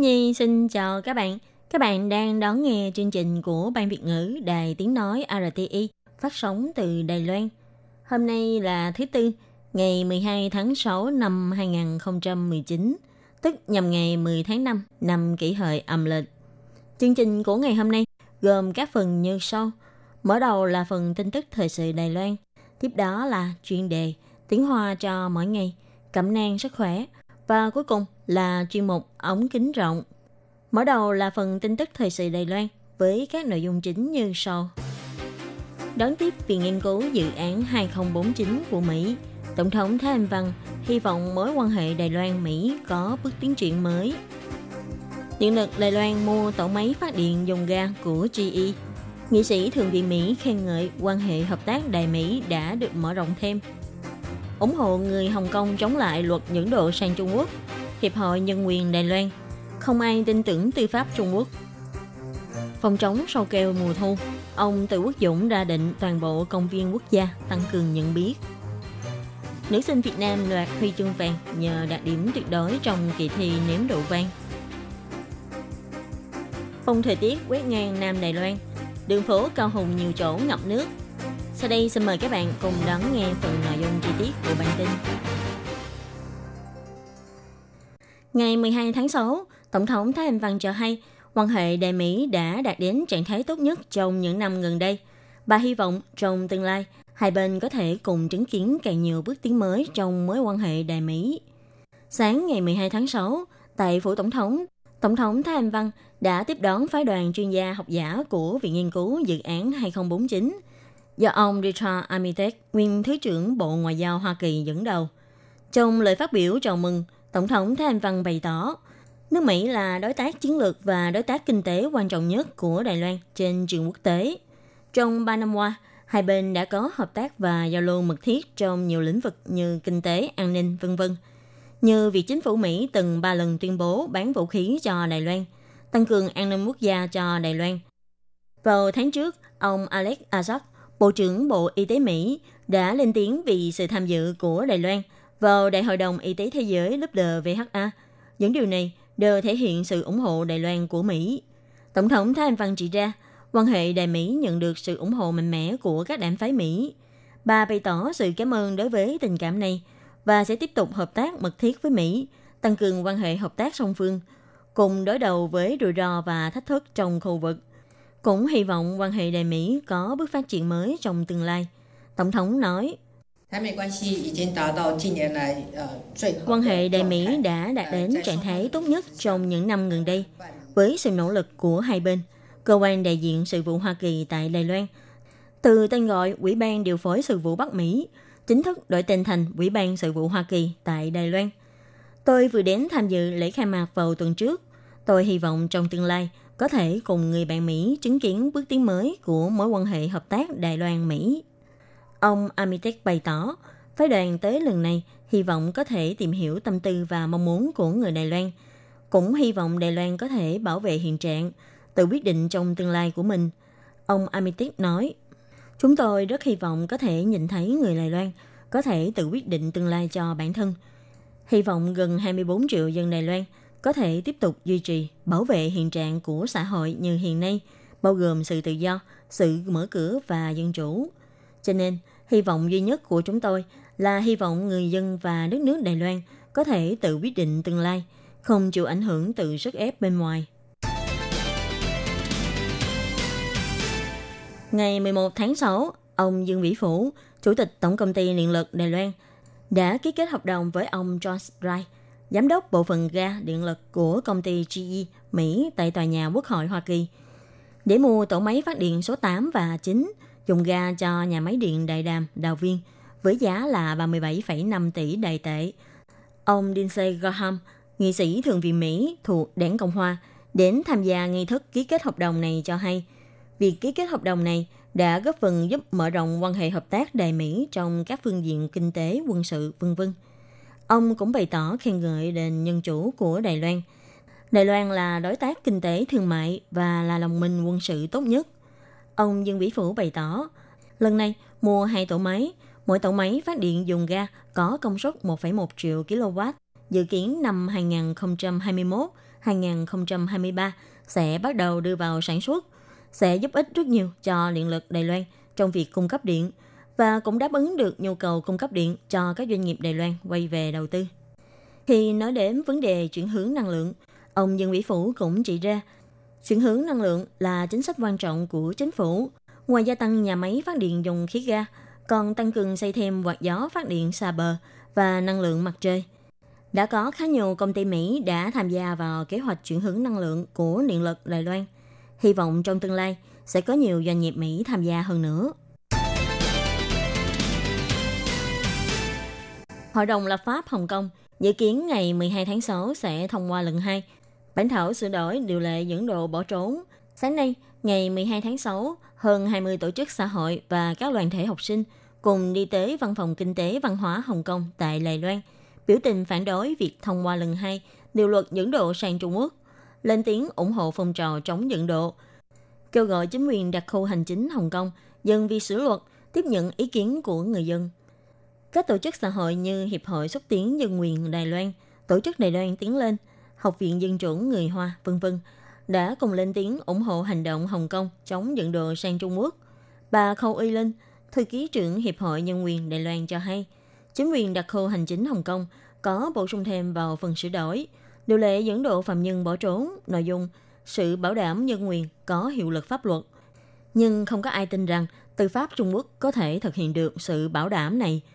Nhi xin chào các bạn. Các bạn đang đón nghe chương trình của Ban Việt ngữ Đài Tiếng Nói RTI phát sóng từ Đài Loan. Hôm nay là thứ Tư, ngày 12 tháng 6 năm 2019, tức nhằm ngày 10 tháng 5 năm kỷ hợi âm lịch. Chương trình của ngày hôm nay gồm các phần như sau. Mở đầu là phần tin tức thời sự Đài Loan, tiếp đó là chuyên đề tiếng Hoa cho mỗi ngày, cẩm nang sức khỏe và cuối cùng là chuyên mục ống kính rộng. Mở đầu là phần tin tức thời sự Đài Loan với các nội dung chính như sau. Đón tiếp viện nghiên cứu dự án 2049 của Mỹ, Tổng thống Thái Anh Văn hy vọng mối quan hệ Đài Loan-Mỹ có bước tiến triển mới. Điện lực Đài Loan mua tổ máy phát điện dùng ga của GE. Nghị sĩ Thượng viện Mỹ khen ngợi quan hệ hợp tác Đài Mỹ đã được mở rộng thêm. ủng hộ người Hồng Kông chống lại luật những độ sang Trung Quốc. Hiệp hội Nhân quyền Đài Loan không ai tin tưởng tư pháp Trung Quốc. Phòng chống sâu keo mùa thu, ông Từ Quốc Dũng ra định toàn bộ công viên quốc gia tăng cường nhận biết. Nữ sinh Việt Nam đoạt huy chương vàng nhờ đạt điểm tuyệt đối trong kỳ thi ném độ vang. Phong thời tiết quét ngang Nam Đài Loan, đường phố Cao Hùng nhiều chỗ ngập nước. Sau đây xin mời các bạn cùng đón nghe phần nội dung chi tiết của bản tin. Ngày 12 tháng 6, Tổng thống Thái Anh Văn cho hay quan hệ Đài Mỹ đã đạt đến trạng thái tốt nhất trong những năm gần đây. Bà hy vọng trong tương lai, hai bên có thể cùng chứng kiến càng nhiều bước tiến mới trong mối quan hệ Đài Mỹ. Sáng ngày 12 tháng 6, tại Phủ Tổng thống, Tổng thống Thái Anh Văn đã tiếp đón phái đoàn chuyên gia học giả của Viện Nghiên cứu Dự án 2049 do ông Richard Armitage, nguyên Thứ trưởng Bộ Ngoại giao Hoa Kỳ dẫn đầu. Trong lời phát biểu chào mừng, Tổng thống Thái Anh Văn bày tỏ, nước Mỹ là đối tác chiến lược và đối tác kinh tế quan trọng nhất của Đài Loan trên trường quốc tế. Trong 3 năm qua, hai bên đã có hợp tác và giao lưu mật thiết trong nhiều lĩnh vực như kinh tế, an ninh, vân vân. Như việc chính phủ Mỹ từng ba lần tuyên bố bán vũ khí cho Đài Loan, tăng cường an ninh quốc gia cho Đài Loan. Vào tháng trước, ông Alex Azar, Bộ trưởng Bộ Y tế Mỹ, đã lên tiếng vì sự tham dự của Đài Loan vào Đại hội đồng Y tế Thế giới WHA. Những điều này đều thể hiện sự ủng hộ Đài Loan của Mỹ. Tổng thống Thái Anh Văn chỉ ra, quan hệ Đài Mỹ nhận được sự ủng hộ mạnh mẽ của các đảng phái Mỹ. Bà bày tỏ sự cảm ơn đối với tình cảm này và sẽ tiếp tục hợp tác mật thiết với Mỹ, tăng cường quan hệ hợp tác song phương, cùng đối đầu với rủi ro và thách thức trong khu vực. Cũng hy vọng quan hệ Đài Mỹ có bước phát triển mới trong tương lai. Tổng thống nói, Quan hệ Đài Mỹ đã đạt đến trạng thái tốt nhất trong những năm gần đây. Với sự nỗ lực của hai bên, cơ quan đại diện sự vụ Hoa Kỳ tại Đài Loan từ tên gọi Ủy ban điều phối sự vụ Bắc Mỹ chính thức đổi tên thành Ủy ban sự vụ Hoa Kỳ tại Đài Loan. Tôi vừa đến tham dự lễ khai mạc vào tuần trước. Tôi hy vọng trong tương lai có thể cùng người bạn Mỹ chứng kiến bước tiến mới của mối quan hệ hợp tác Đài Loan-Mỹ. Ông Amitek bày tỏ, phái đoàn tới lần này hy vọng có thể tìm hiểu tâm tư và mong muốn của người Đài Loan. Cũng hy vọng Đài Loan có thể bảo vệ hiện trạng, tự quyết định trong tương lai của mình. Ông Amitek nói, Chúng tôi rất hy vọng có thể nhìn thấy người Đài Loan có thể tự quyết định tương lai cho bản thân. Hy vọng gần 24 triệu dân Đài Loan có thể tiếp tục duy trì, bảo vệ hiện trạng của xã hội như hiện nay, bao gồm sự tự do, sự mở cửa và dân chủ. Cho nên, hy vọng duy nhất của chúng tôi là hy vọng người dân và đất nước Đài Loan có thể tự quyết định tương lai, không chịu ảnh hưởng từ sức ép bên ngoài. Ngày 11 tháng 6, ông Dương Vĩ Phủ, Chủ tịch Tổng công ty Điện lực Đài Loan, đã ký kết hợp đồng với ông John Wright, Giám đốc bộ phận ga điện lực của công ty GE Mỹ tại tòa nhà Quốc hội Hoa Kỳ, để mua tổ máy phát điện số 8 và 9 dùng ga cho nhà máy điện Đại Đàm, Đào Viên với giá là 37,5 tỷ đài tệ. Ông Lindsey Graham, nghị sĩ Thượng viện Mỹ thuộc Đảng Cộng Hòa đến tham gia nghi thức ký kết hợp đồng này cho hay, việc ký kết hợp đồng này đã góp phần giúp mở rộng quan hệ hợp tác Đài Mỹ trong các phương diện kinh tế, quân sự, vân vân. Ông cũng bày tỏ khen ngợi nền nhân chủ của Đài Loan. Đài Loan là đối tác kinh tế thương mại và là đồng minh quân sự tốt nhất. Ông Dương Vĩ Phủ bày tỏ, lần này mua hai tổ máy, mỗi tổ máy phát điện dùng ga có công suất 1,1 triệu kW. Dự kiến năm 2021-2023 sẽ bắt đầu đưa vào sản xuất, sẽ giúp ích rất nhiều cho điện lực Đài Loan trong việc cung cấp điện và cũng đáp ứng được nhu cầu cung cấp điện cho các doanh nghiệp Đài Loan quay về đầu tư. Thì nói đến vấn đề chuyển hướng năng lượng, ông Dương Vĩ Phủ cũng chỉ ra, chuyển hướng năng lượng là chính sách quan trọng của chính phủ. Ngoài gia tăng nhà máy phát điện dùng khí ga, còn tăng cường xây thêm quạt gió phát điện xa bờ và năng lượng mặt trời. Đã có khá nhiều công ty Mỹ đã tham gia vào kế hoạch chuyển hướng năng lượng của điện lực Đài Loan. Hy vọng trong tương lai sẽ có nhiều doanh nghiệp Mỹ tham gia hơn nữa. Hội đồng lập pháp Hồng Kông dự kiến ngày 12 tháng 6 sẽ thông qua lần 2 bản thảo sửa đổi điều lệ dẫn độ bỏ trốn. Sáng nay, ngày 12 tháng 6, hơn 20 tổ chức xã hội và các đoàn thể học sinh cùng đi tới Văn phòng Kinh tế Văn hóa Hồng Kông tại Đài Loan, biểu tình phản đối việc thông qua lần hai điều luật dẫn độ sang Trung Quốc, lên tiếng ủng hộ phong trào chống dẫn độ, kêu gọi chính quyền đặc khu hành chính Hồng Kông dân vi sửa luật, tiếp nhận ý kiến của người dân. Các tổ chức xã hội như Hiệp hội xúc tiến dân quyền Đài Loan, Tổ chức Đài Loan tiến lên, Học viện Dân chủ người Hoa, vân vân đã cùng lên tiếng ủng hộ hành động Hồng Kông chống dẫn độ sang Trung Quốc. Bà Khâu Y Linh, thư ký trưởng Hiệp hội Nhân quyền Đài Loan cho hay, chính quyền đặc khu hành chính Hồng Kông có bổ sung thêm vào phần sửa đổi điều lệ dẫn độ phạm nhân bỏ trốn nội dung sự bảo đảm nhân quyền có hiệu lực pháp luật. Nhưng không có ai tin rằng tư pháp Trung Quốc có thể thực hiện được sự bảo đảm này –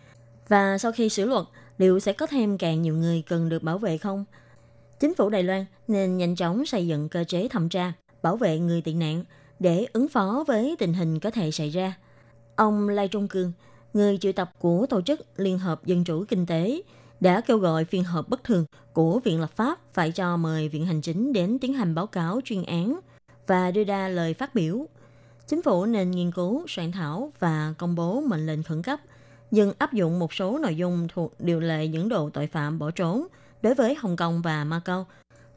và sau khi sửa luật, liệu sẽ có thêm càng nhiều người cần được bảo vệ không? Chính phủ Đài Loan nên nhanh chóng xây dựng cơ chế thẩm tra, bảo vệ người tị nạn để ứng phó với tình hình có thể xảy ra. Ông Lai Trung Cương, người triệu tập của Tổ chức Liên hợp Dân chủ Kinh tế, đã kêu gọi phiên họp bất thường của Viện Lập pháp phải cho mời Viện Hành chính đến tiến hành báo cáo chuyên án và đưa ra lời phát biểu. Chính phủ nên nghiên cứu, soạn thảo và công bố mệnh lệnh khẩn cấp – dừng áp dụng một số nội dung thuộc điều lệ những độ tội phạm bỏ trốn đối với Hồng Kông và Macau,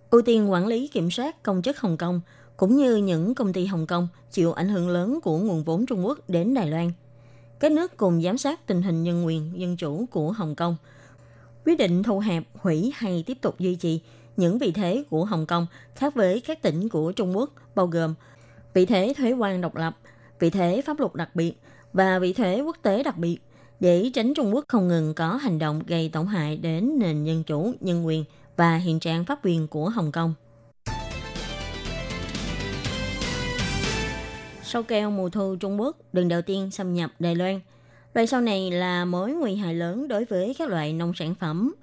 ưu tiên quản lý kiểm soát công chức Hồng Kông cũng như những công ty Hồng Kông chịu ảnh hưởng lớn của nguồn vốn Trung Quốc đến Đài Loan. Các nước cùng giám sát tình hình nhân quyền dân chủ của Hồng Kông, quyết định thu hẹp, hủy hay tiếp tục duy trì những vị thế của Hồng Kông khác với các tỉnh của Trung Quốc, bao gồm vị thế thuế quan độc lập, vị thế pháp luật đặc biệt và vị thế quốc tế đặc biệt để tránh Trung Quốc không ngừng có hành động gây tổn hại đến nền dân chủ, nhân quyền và hiện trạng pháp quyền của Hồng Kông. Sâu keo mùa thu Trung Quốc lần đầu tiên xâm nhập Đài Loan. Loại sau này là mối nguy hại lớn đối với các loại nông sản phẩm.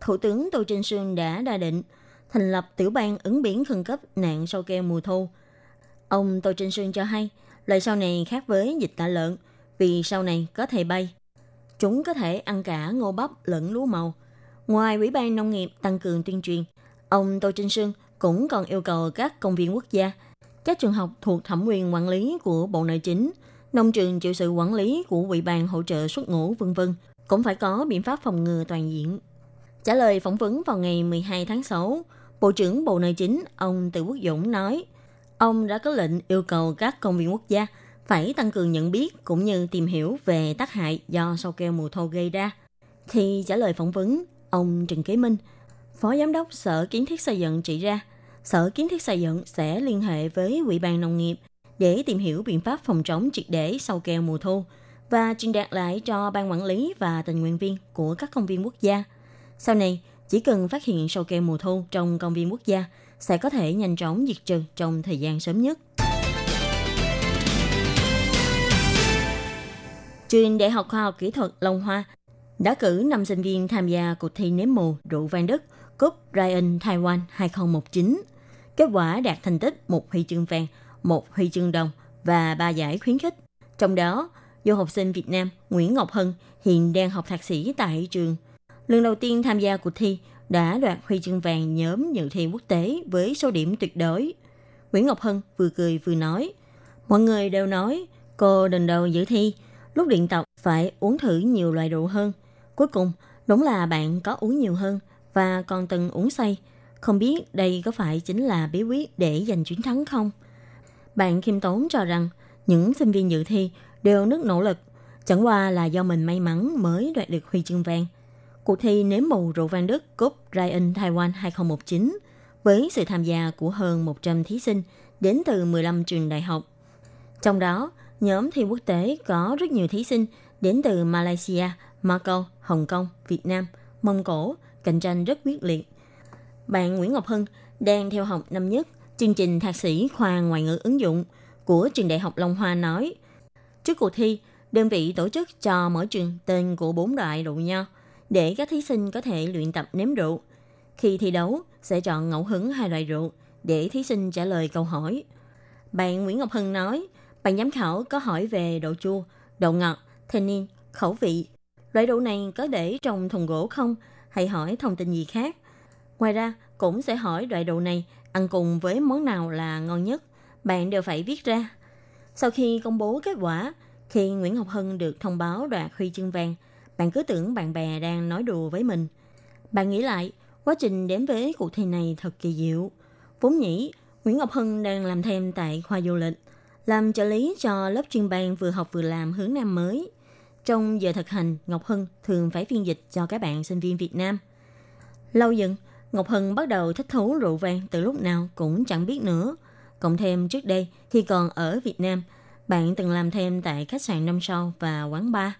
Thủ tướng Tô Trinh Sương đã đa định thành lập tiểu ban ứng biến khẩn cấp nạn sâu keo mùa thu. Ông Tô Trinh Sương cho hay, loại sau này khác với dịch tả lợn, vì sau này có thể bay. Chúng có thể ăn cả ngô bắp lẫn lúa màu. Ngoài Ủy ban Nông nghiệp tăng cường tuyên truyền, ông Tô Trinh Sương cũng còn yêu cầu các công viên quốc gia, các trường học thuộc thẩm quyền quản lý của Bộ Nội chính, nông trường chịu sự quản lý của Ủy ban hỗ trợ xuất ngũ vân vân cũng phải có biện pháp phòng ngừa toàn diện. Trả lời phỏng vấn vào ngày 12 tháng 6, Bộ trưởng Bộ Nội chính ông Từ Quốc Dũng nói, ông đã có lệnh yêu cầu các công viên quốc gia phải tăng cường nhận biết cũng như tìm hiểu về tác hại do sâu keo mùa thô gây ra. Khi trả lời phỏng vấn, ông Trần Kế Minh, Phó Giám đốc Sở Kiến thiết Xây dựng chỉ ra, Sở Kiến thiết Xây dựng sẽ liên hệ với Ủy ban Nông nghiệp để tìm hiểu biện pháp phòng chống triệt để sâu keo mùa thu và truyền đạt lại cho ban quản lý và tình nguyện viên của các công viên quốc gia. Sau này, chỉ cần phát hiện sâu keo mùa thu trong công viên quốc gia sẽ có thể nhanh chóng diệt trừ trong thời gian sớm nhất. Trường Đại học Khoa học Kỹ thuật Long Hoa đã cử 5 sinh viên tham gia cuộc thi nếm mù rượu vang Đức Cup Ryan Taiwan 2019. Kết quả đạt thành tích một huy chương vàng, một huy chương đồng và ba giải khuyến khích. Trong đó, du học sinh Việt Nam Nguyễn Ngọc Hân hiện đang học thạc sĩ tại trường. Lần đầu tiên tham gia cuộc thi đã đoạt huy chương vàng nhóm dự thi quốc tế với số điểm tuyệt đối. Nguyễn Ngọc Hân vừa cười vừa nói, mọi người đều nói cô lần đầu dự thi, lúc luyện tập phải uống thử nhiều loại rượu hơn. Cuối cùng, đúng là bạn có uống nhiều hơn và còn từng uống say. Không biết đây có phải chính là bí quyết để giành chiến thắng không? Bạn Kim Tốn cho rằng những sinh viên dự thi đều rất nỗ lực, chẳng qua là do mình may mắn mới đoạt được huy chương vàng. Cuộc thi nếm màu rượu vang Đức Cup Ryan Taiwan 2019 với sự tham gia của hơn 100 thí sinh đến từ 15 trường đại học. Trong đó, nhóm thi quốc tế có rất nhiều thí sinh đến từ Malaysia, Macau, Hồng Kông, Việt Nam, Mông Cổ, cạnh tranh rất quyết liệt. Bạn Nguyễn Ngọc Hân đang theo học năm nhất chương trình thạc sĩ khoa ngoại ngữ ứng dụng của trường đại học Long Hoa nói, trước cuộc thi, đơn vị tổ chức cho mỗi trường tên của bốn loại rượu nho để các thí sinh có thể luyện tập nếm rượu. Khi thi đấu, sẽ chọn ngẫu hứng hai loại rượu để thí sinh trả lời câu hỏi. Bạn Nguyễn Ngọc Hân nói, bạn giám khảo có hỏi về độ chua, độ ngọt, tannin, khẩu vị. Loại đậu này có để trong thùng gỗ không? Hay hỏi thông tin gì khác? Ngoài ra, cũng sẽ hỏi loại đậu này ăn cùng với món nào là ngon nhất. Bạn đều phải viết ra. Sau khi công bố kết quả, khi Nguyễn Ngọc Hân được thông báo đoạt huy chương vàng, bạn cứ tưởng bạn bè đang nói đùa với mình. Bạn nghĩ lại, quá trình đến với cuộc thi này thật kỳ diệu. Vốn nhỉ, Nguyễn Ngọc Hân đang làm thêm tại khoa du lịch, làm trợ lý cho lớp chuyên ban vừa học vừa làm hướng Nam mới. Trong giờ thực hành, Ngọc Hân thường phải phiên dịch cho các bạn sinh viên Việt Nam. Lâu dần, Ngọc Hân bắt đầu thích thú rượu vang từ lúc nào cũng chẳng biết nữa. Cộng thêm trước đây, khi còn ở Việt Nam, bạn từng làm thêm tại khách sạn năm sao và quán bar.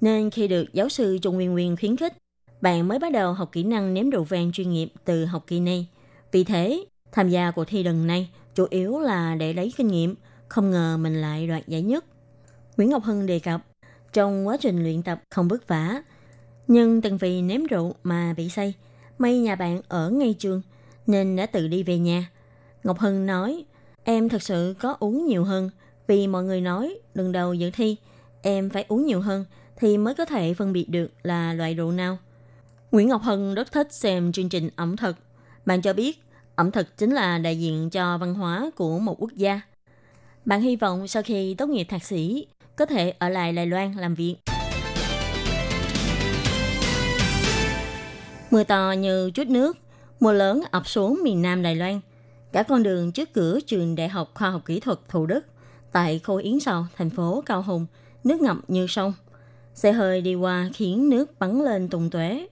Nên khi được giáo sư Trung Nguyên Nguyên khuyến khích, bạn mới bắt đầu học kỹ năng nếm rượu vang chuyên nghiệp từ học kỳ này. Vì thế, tham gia cuộc thi lần này chủ yếu là để lấy kinh nghiệm, không ngờ mình lại đoạt giải nhất. Nguyễn Ngọc Hân đề cập, trong quá trình luyện tập không vất vả, nhưng từng vì nếm rượu mà bị say, may nhà bạn ở ngay trường nên đã tự đi về nhà. Ngọc Hân nói, em thật sự có uống nhiều hơn vì mọi người nói lần đầu dự thi em phải uống nhiều hơn thì mới có thể phân biệt được là loại rượu nào. Nguyễn Ngọc Hân rất thích xem chương trình ẩm thực. Bạn cho biết ẩm thực chính là đại diện cho văn hóa của một quốc gia. Bạn hy vọng sau khi tốt nghiệp thạc sĩ có thể ở lại Đài Loan làm việc. Mưa to như chút nước, mưa lớn ập xuống miền Nam Đài Loan. Cả con đường trước cửa trường Đại học Khoa học Kỹ thuật Thủ Đức tại khu Yến Sào, thành phố Cao Hùng, nước ngập như sông. Xe hơi đi qua khiến nước bắn lên tung tóe.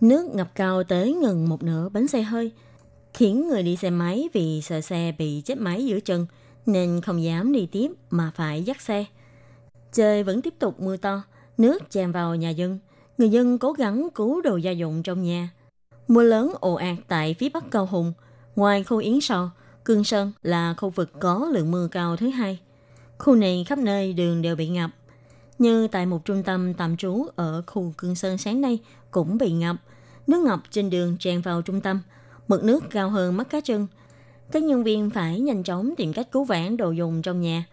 Nước ngập cao tới ngừng một nửa bánh xe hơi, khiến người đi xe máy vì sợ xe bị chết máy giữa chân nên không dám đi tiếp mà phải dắt xe. Trời vẫn tiếp tục mưa to, nước tràn vào nhà dân. Người dân cố gắng cứu đồ gia dụng trong nhà. Mưa lớn ồ ạt tại phía bắc Cao Hùng. Ngoài khu Yến Sò, Cương Sơn là khu vực có lượng mưa cao thứ hai. Khu này khắp nơi đường đều bị ngập. Như tại một trung tâm tạm trú ở khu Cương Sơn sáng nay cũng bị ngập. Nước ngập trên đường tràn vào trung tâm, mực nước cao hơn mắt cá chân. Các nhân viên phải nhanh chóng tìm cách cứu vãn đồ dùng trong nhà.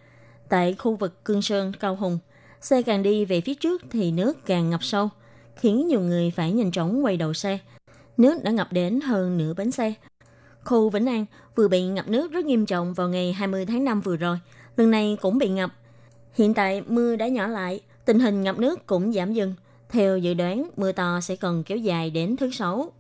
Tại khu vực Cương Sơn, Cao Hùng, xe càng đi về phía trước thì nước càng ngập sâu, khiến nhiều người phải nhanh chóng quay đầu xe. Nước đã ngập đến hơn nửa bánh xe. Khu Vĩnh An vừa bị ngập nước rất nghiêm trọng vào ngày 20 tháng 5 vừa rồi, lần này cũng bị ngập. Hiện tại mưa đã nhỏ lại, tình hình ngập nước cũng giảm dần. Theo dự đoán, mưa to sẽ còn kéo dài đến thứ Sáu.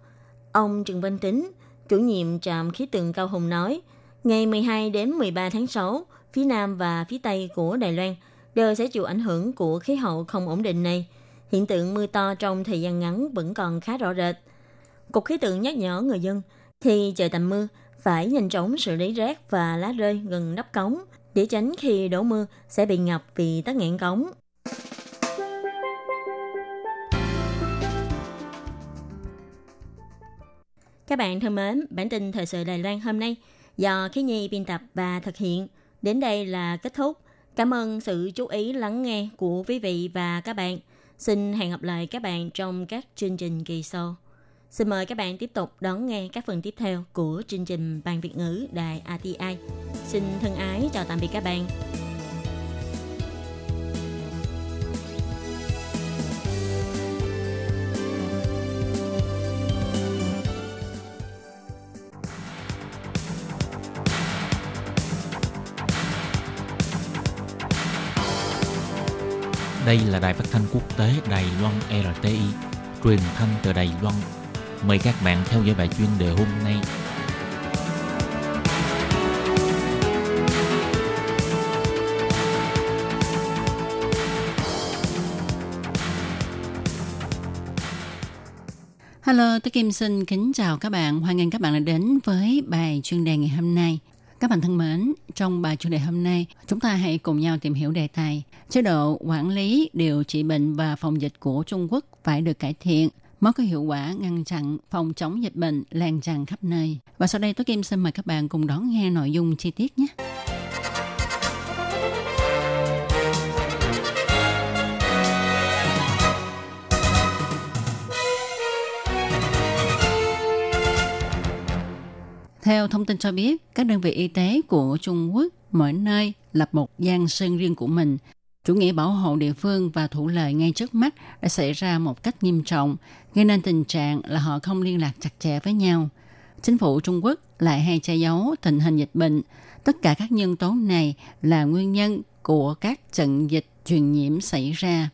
Ông Trần Văn Tính, chủ nhiệm trạm khí tượng Cao Hùng nói, ngày 12 đến 13 tháng 6, phía Nam và phía Tây của Đài Loan đều sẽ chịu ảnh hưởng của khí hậu không ổn định này. Hiện tượng mưa to trong thời gian ngắn vẫn còn khá rõ rệt. Cục khí tượng nhắc nhở người dân khi trời tạnh mưa phải nhanh chóng xử lý rác và lá rơi gần nắp cống để tránh khi đổ mưa sẽ bị ngập vì tắc nghẽn cống. Các bạn thân mến, bản tin thời sự Đài Loan hôm nay do Khí Nhi biên tập và thực hiện đến đây là kết thúc. Cảm ơn sự chú ý lắng nghe của quý vị và các bạn. Xin hẹn gặp lại các bạn trong các chương trình kỳ sau. Xin mời các bạn tiếp tục đón nghe các phần tiếp theo của chương trình Ban Việt ngữ Đài ATI. Xin thân ái chào tạm biệt các bạn. Đây là đài phát thanh quốc tế Đài Loan RTI, truyền thanh từ Đài Loan. Mời các bạn theo dõi bài chuyên đề hôm nay. Hello, tôi Kim xin kính chào các bạn. Hoan nghênh các bạn đã đến với bài chuyên đề ngày hôm nay. Các bạn thân mến, trong bài chủ đề hôm nay, chúng ta hãy cùng nhau tìm hiểu đề tài chế độ quản lý, điều trị bệnh và phòng dịch của Trung Quốc phải được cải thiện mới có hiệu quả ngăn chặn phòng chống dịch bệnh lan tràn khắp nơi. Và sau đây tôi Kim xin mời các bạn cùng đón nghe nội dung chi tiết nhé. Theo thông tin cho biết, các đơn vị y tế của Trung Quốc mỗi nơi lập một gian sân riêng của mình. Chủ nghĩa bảo hộ địa phương và thủ lợi ngay trước mắt đã xảy ra một cách nghiêm trọng, gây nên tình trạng là họ không liên lạc chặt chẽ với nhau. Chính phủ Trung Quốc lại hay che giấu tình hình dịch bệnh. Tất cả các nhân tố này là nguyên nhân của các trận dịch truyền nhiễm xảy ra.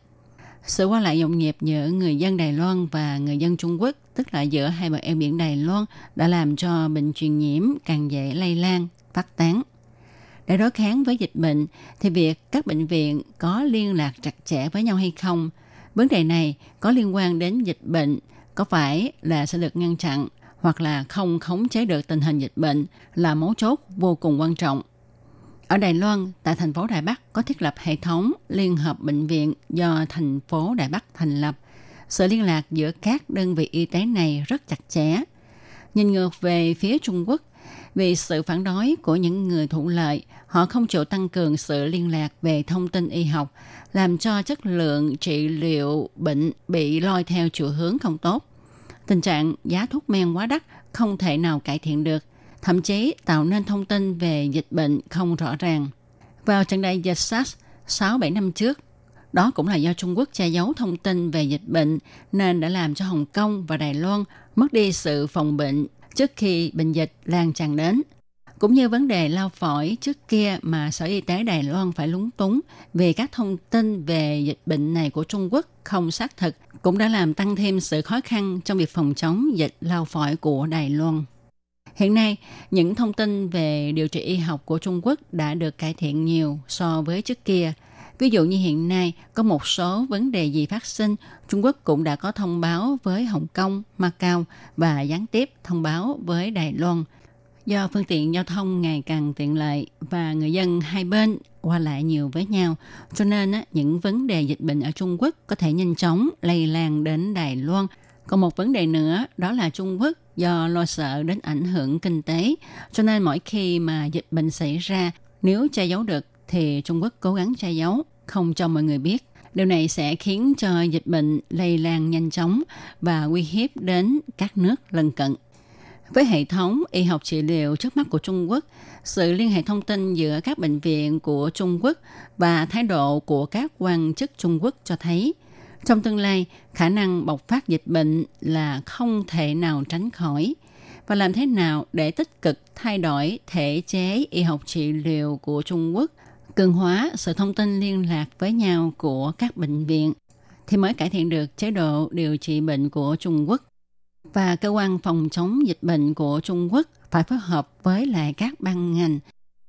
Sự qua lại nhộn nhịp giữa người dân Đài Loan và người dân Trung Quốc, tức là giữa hai bờ eo biển Đài Loan, đã làm cho bệnh truyền nhiễm càng dễ lây lan, phát tán. Để đối kháng với dịch bệnh, thì việc các bệnh viện có liên lạc chặt chẽ với nhau hay không, vấn đề này có liên quan đến dịch bệnh, có phải là sẽ được ngăn chặn hoặc là không khống chế được tình hình dịch bệnh là mấu chốt vô cùng quan trọng. Ở Đài Loan, tại thành phố Đài Bắc có thiết lập hệ thống liên hợp bệnh viện do thành phố Đài Bắc thành lập. Sự liên lạc giữa các đơn vị y tế này rất chặt chẽ. Nhìn ngược về phía Trung Quốc, vì sự phản đối của những người thụ lợi, họ không chịu tăng cường sự liên lạc về thông tin y học, làm cho chất lượng trị liệu bệnh bị lôi theo chiều hướng không tốt. Tình trạng giá thuốc men quá đắt không thể nào cải thiện được – thậm chí tạo nên thông tin về dịch bệnh không rõ ràng. Vào trận đại dịch SARS 6-7 năm trước, đó cũng là do Trung Quốc che giấu thông tin về dịch bệnh nên đã làm cho Hồng Kông và Đài Loan mất đi sự phòng bệnh trước khi bệnh dịch lan tràn đến. Cũng như vấn đề lao phổi trước kia mà Sở Y tế Đài Loan phải lúng túng vì các thông tin về dịch bệnh này của Trung Quốc không xác thực cũng đã làm tăng thêm sự khó khăn trong việc phòng chống dịch lao phổi của Đài Loan. Hiện nay, những thông tin về điều trị y học của Trung Quốc đã được cải thiện nhiều so với trước kia. Ví dụ như hiện nay có một số vấn đề gì phát sinh, Trung Quốc cũng đã có thông báo với Hồng Kông, Macau và gián tiếp thông báo với Đài Loan. Do phương tiện giao thông ngày càng tiện lợi và người dân hai bên qua lại nhiều với nhau, cho nên những vấn đề dịch bệnh ở Trung Quốc có thể nhanh chóng lây lan đến Đài Loan. Còn một vấn đề nữa đó là Trung Quốc do lo sợ đến ảnh hưởng kinh tế. Cho nên mỗi khi mà dịch bệnh xảy ra, nếu che giấu được thì Trung Quốc cố gắng che giấu, không cho mọi người biết. Điều này sẽ khiến cho dịch bệnh lây lan nhanh chóng và nguy hiếp đến các nước lân cận. Với hệ thống y học trị liệu trước mắt của Trung Quốc, sự liên hệ thông tin giữa các bệnh viện của Trung Quốc và thái độ của các quan chức Trung Quốc cho thấy – trong tương lai, khả năng bộc phát dịch bệnh là không thể nào tránh khỏi. Và làm thế nào để tích cực thay đổi thể chế y học trị liệu của Trung Quốc, cường hóa sự thông tin liên lạc với nhau của các bệnh viện, thì mới cải thiện được chế độ điều trị bệnh của Trung Quốc. Và cơ quan phòng chống dịch bệnh của Trung Quốc phải phối hợp với lại các ban ngành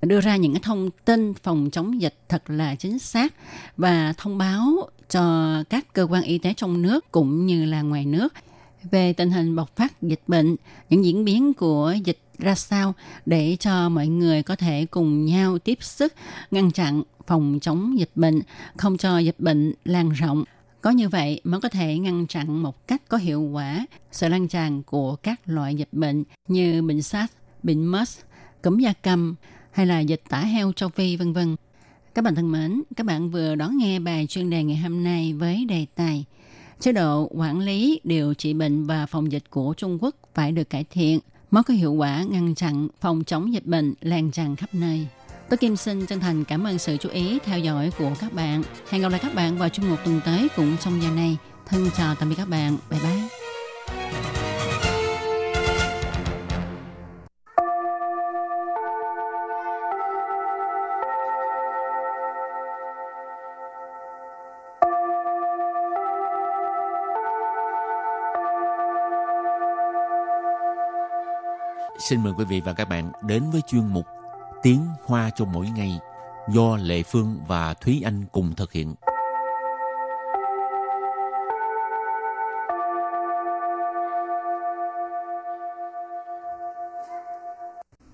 đưa ra những thông tin phòng chống dịch thật là chính xác và thông báo cho các cơ quan y tế trong nước cũng như là ngoài nước về tình hình bộc phát dịch bệnh, những diễn biến của dịch ra sao để cho mọi người có thể cùng nhau tiếp sức ngăn chặn phòng chống dịch bệnh, không cho dịch bệnh lan rộng. Có như vậy mới có thể ngăn chặn một cách có hiệu quả sự lan tràn của các loại dịch bệnh như bệnh SARS, bệnh MERS, cúm da cầm hay là dịch tả heo châu Phi vân vân. Các bạn thân mến, các bạn vừa đón nghe bài chuyên đề ngày hôm nay với đề tài chế độ quản lý, điều trị bệnh và phòng dịch của Trung Quốc phải được cải thiện mới có hiệu quả ngăn chặn phòng chống dịch bệnh lan tràn khắp nơi. Tôi Kim xin chân thành cảm ơn sự chú ý, theo dõi của các bạn. Hẹn gặp lại các bạn vào chung một tuần tới cũng trong giờ này. Thân chào tạm biệt các bạn. Bye bye. Xin mời quý vị và các bạn đến với chuyên mục Tiếng Hoa cho mỗi ngày do Lệ Phương và Thúy Anh cùng thực hiện.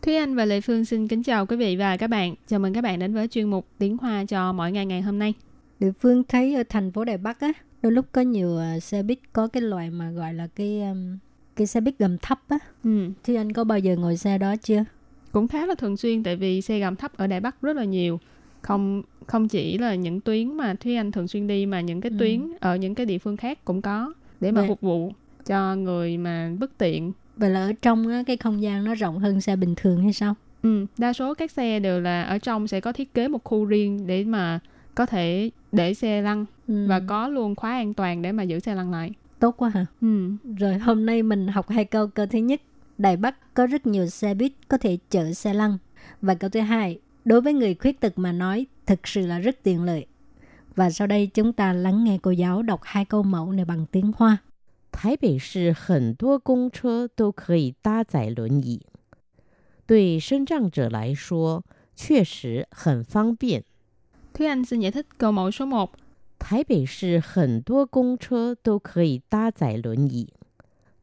Thúy Anh và Lệ Phương xin kính chào quý vị và các bạn. Chào mừng các bạn đến với chuyên mục Tiếng Hoa cho mỗi ngày ngày hôm nay. Địa phương thấy ở thành phố Đài Bắc á, đôi lúc có nhiều uh, xe buýt có cái loại mà gọi là cái um, cái xe buýt gầm thấp á. Ừ. Thì anh có bao giờ ngồi xe đó chưa? Cũng khá là thường xuyên tại vì xe gầm thấp ở Đài Bắc rất là nhiều. Không không chỉ là những tuyến mà Thúy Anh thường xuyên đi mà những cái Ừ. tuyến ở những cái địa phương khác cũng có để mà Vậy- phục vụ cho người mà bất tiện. Vậy là ở trong á, cái không gian nó rộng hơn xe bình thường hay sao? Ừ, đa số các xe đều là ở trong sẽ có thiết kế một khu riêng để mà có thể để xe lăn Ừ. và có luôn khóa an toàn để mà giữ xe lăn lại. Tốt quá hả? Ừ. Rồi hôm nay mình học hai câu. Câu thứ nhất, Đài Bắc có rất nhiều xe buýt có thể chở xe lăn. Và câu thứ hai, đối với người khuyết tật mà nói, thực sự là rất tiện lợi. Và sau đây chúng ta lắng nghe cô giáo đọc hai câu mẫu này bằng tiếng Hoa. 台北市很多公车都可以搭载轮椅，对身障者来说确实很方便。 Thúy Anh xin giải thích câu mẫu số 1. 台北市很多公车都可以搭载轮椅。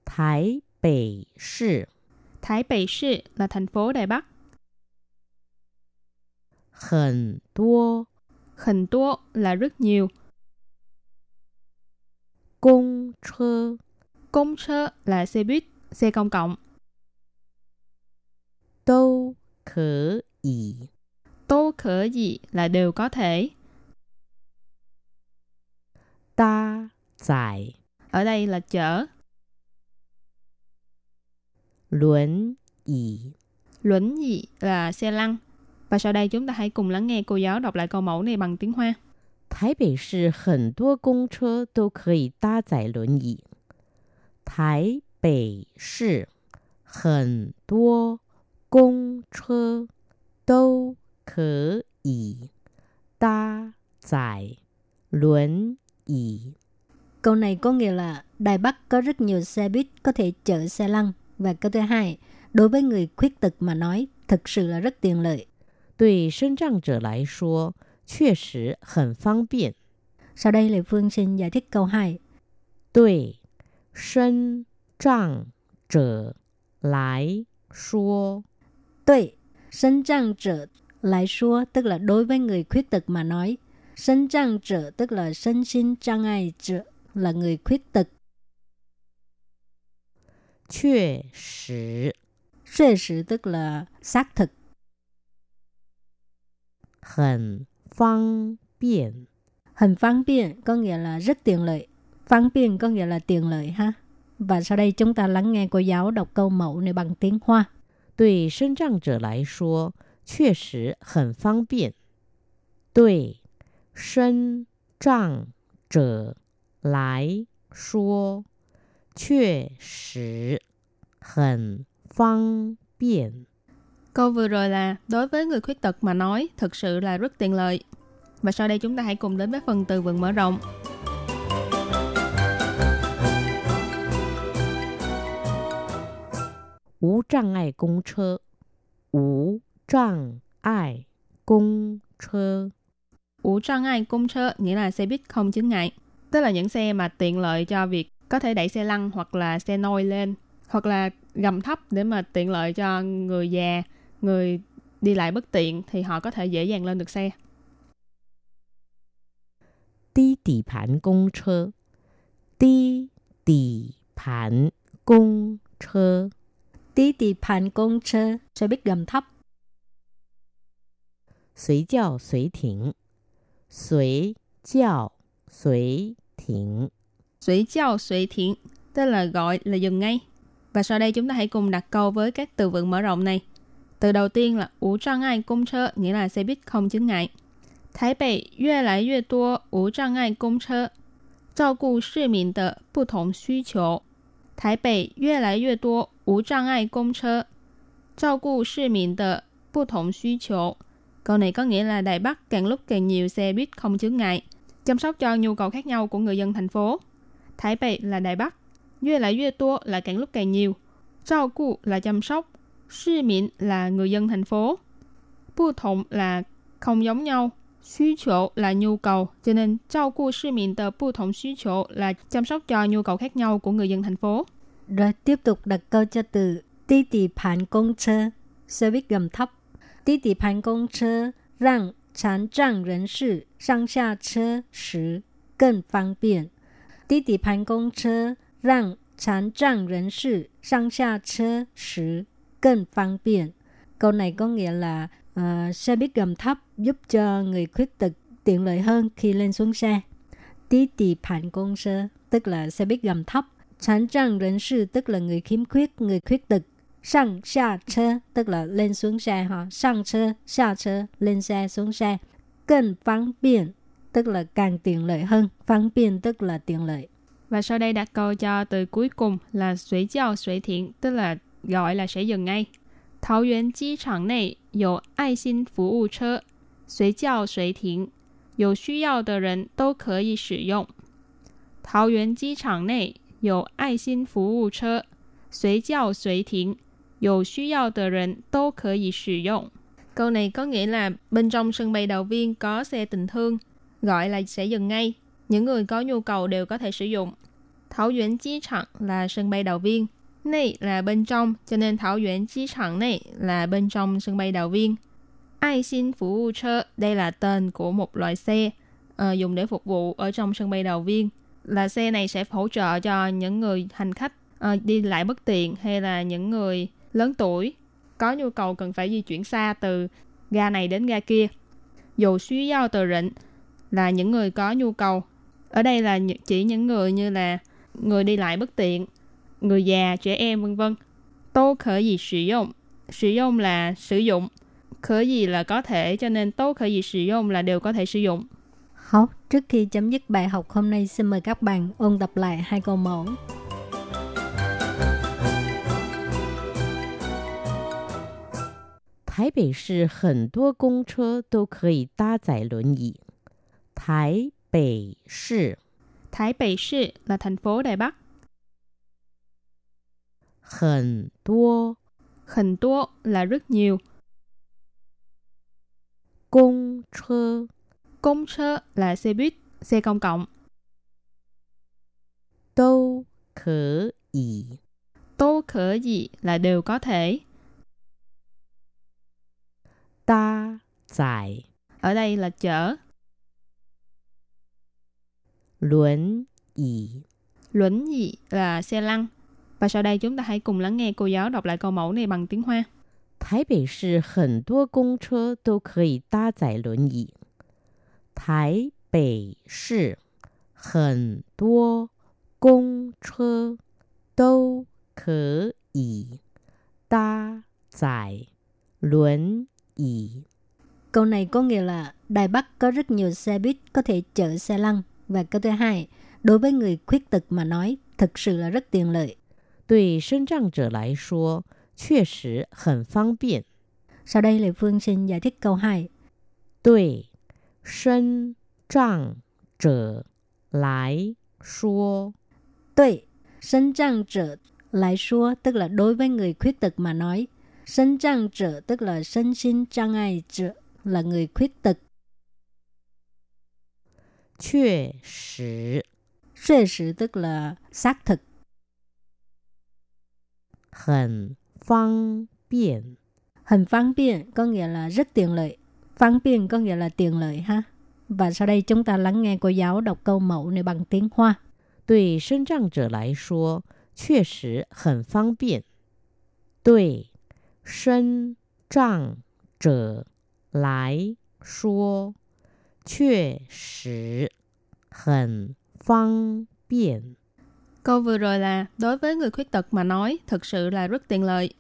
台北市 Thái Bắc市là thành phố Đài Bắc. 很多 Hình tua là rất nhiều. 公车 Công sơ là xe buýt, xe công cộng. 都可以 Tô khở gì là đều có thể. 搭载 Ở đây là chở. 轮椅。 Luẩn gì là xe lăn. Và sau đây chúng ta hãy cùng lắng nghe cô giáo đọc lại câu mẫu này bằng tiếng Hoa. 台北市很多公车都可以搭载轮椅。台北市很多公车都可以搭载轮椅。 Câu này có nghĩa là Đài Bắc có rất nhiều xe buýt có thể chở xe lăn. Và câu thứ hai, đối với người khuyết tật mà nói, thực sự là rất tiện lợi. 对身障者来说，确实很方便。 Sau đây Lê Phương xin giải thích câu 2. 对身障者来说， Tuệ, sinh trang trở lại số tức là đối với người khuyết tật mà nói. Sinh trang trở tức là身心障碍者 là người khuyết tật. 确实 Sự sự tức là xác thực. 很方便。 Hình phán biện có nghĩa là rất tiện lợi. Phán biện có nghĩa là tiện lợi ha. Và sau đây chúng ta lắng nghe cô giáo đọc câu mẫu này bằng tiếng Hoa. 对身障者来说，确实很方便。对 身障者来说，确实很方便。 Câu vừa rồi là đối với người khuyết tật mà nói thực sự là rất tiện lợi. Và sau đây chúng ta hãy cùng đến với phần từ vựng mở rộng. 无障碍公车，无障碍公车， ủ trang ai công chơ nghĩa là xe buýt không chướng ngại, tức là những xe mà tiện lợi cho việc có thể đẩy xe lăn hoặc là xe nôi lên hoặc là gầm thấp để mà tiện lợi cho người già, người đi lại bất tiện thì họ có thể dễ dàng lên được xe. Tí tỷ phản công chơ Tí tỷ phản công chơ Tí tỷ phản công chơ Xe buýt gầm thấp. Suối chào suối thỉnh 随叫随停，随叫随停。 Suy chào suy thiện, tức là gọi là dừng ngay. Và sau đây chúng ta hãy cùng đặt câu với các từ vựng mở rộng này. Từ đầu tiên là ủ trang ai công chơ, nghĩa là xe buýt không chứng ngại. Thái Bắc 越来越多无障碍公车，照顾市民的不同需求。台北越来越多无障碍公车，照顾市民的不同需求。 Câu này có nghĩa là Đài Bắc càng lúc càng nhiều xe buýt không chướng ngại, chăm sóc cho nhu cầu khác nhau của người dân thành phố. Thái Bệ là Đài Bắc, Yue lại Yue Tua là càng lúc càng nhiều, Trao Cụ là chăm sóc, Sư Miễn là người dân thành phố, Bù Thổng là không giống nhau, Xu chỗ là nhu cầu, cho nên Trao Cụ Sư Miễn tờ Bù Thổng Xu chỗ là chăm sóc cho nhu cầu khác nhau của người dân thành phố. Rồi tiếp tục đặt câu cho từ Ti tì phản công chơ, xe buýt gầm thấp Đi tỷ phản công车 让残障人士上下车时更方便。滴滴盘公车让残障人士上下车时更方便. Câu này có nghĩa là uh, xe buýt gầm thấp giúp cho người khuyết tật tiện lợi hơn khi lên xuống xe. Tí tì phản công sơ tức là xe buýt gầm thấp. Chán trang人士 tức là người khiếm khuyết, người khuyết tật. Sang xa chơ tức là lên xuống xe ha. Sang chơ, xa chơ, lên xe, xuống xe.更方便tức là càng tiện lợi hơn. Phương tiện tức là tiện lợi. Và sau đây đặt câu cho từ cuối cùng là suy giao suy thiện, tức là gọi là sẽ dừng ngay. Thảo Yuan 机场内有爱心服务车，随叫随停，有需要的人都可以使用。桃园机场内有爱心服务车，随叫随停， 有需要的人都可以使用。Câu này có nghĩa là bên trong sân bay đầu viên có xe tình thương, gọi là sẽ dừng ngay. Những người có nhu cầu đều có thể sử dụng. Thảo Yuan Chi Trạng là sân bay đầu viên. Này là bên trong, cho nên Thảo Yuan Chi Trạng này là bên trong sân bay đầu viên. Ai xin phục vụ chơ, đây là tên của một loại xe uh, dùng để phục vụ ở trong sân bay đầu viên. Là xe này sẽ hỗ trợ cho những người hành khách uh, đi lại bất tiện hay là những người lớn tuổi có nhu cầu cần phải di chuyển xa từ ga này đến ga kia. Dù suy giao từ rịnh là những người có nhu cầu. Ở đây là chỉ những người như là người đi lại bất tiện, người già, trẻ em vân vân. Tô khở gì sử dụng. Sử dụng là sử dụng. Khở gì là có thể, cho nên tô khở gì sử dụng là đều có thể sử dụng. Học, trước khi chấm dứt bài học hôm nay, xin mời các bạn ôn tập lại hai câu mẫu. 台北市很多公车都可以搭载轮椅。台北市，台北市 là thành phố Đài Bắc. 很多，很多 là rất nhiều. 公车，公车 là xe buýt, xe công cộng. 都可以，都可以 là đều có thể. 搭载 ở đây là chở. 轮椅， Luẩn dị là xe lăn. Và sau đây chúng ta hãy cùng lắng nghe cô giáo đọc lại câu mẫu này bằng tiếng Hoa. 台北市很多公车都可以搭载轮椅。台北市很多公车都可以搭载轮 椅。 Câu này có nghĩa là Đài Bắc có rất nhiều xe buýt có thể chở xe lăn. Và câu thứ hai, đối với người khuyết tật mà nói, thực sự là rất tiện lợi. 对身障者来说，确实很方便。 Sau đây Lê Phương xin giải thích câu 2. 对身障者来说， Tuệ, sinh trang trở lại số tức là đối với người khuyết tật mà nói. Sinh trang trở tức là身心障碍者 là người khuyết tật. 确实 Sự sự tức là xác thực. 很方便。 Hình phán biện có nghĩa là rất tiện lợi. Phán biện có nghĩa là tiện lợi ha. Và sau đây chúng ta lắng nghe cô giáo đọc câu mẫu này bằng tiếng Hoa. 对身障者来说，确实很方便。对 身障者来说，确实很方便。 Câu vừa rồi là đối với người khuyết tật mà nói thực sự là rất tiện lợi.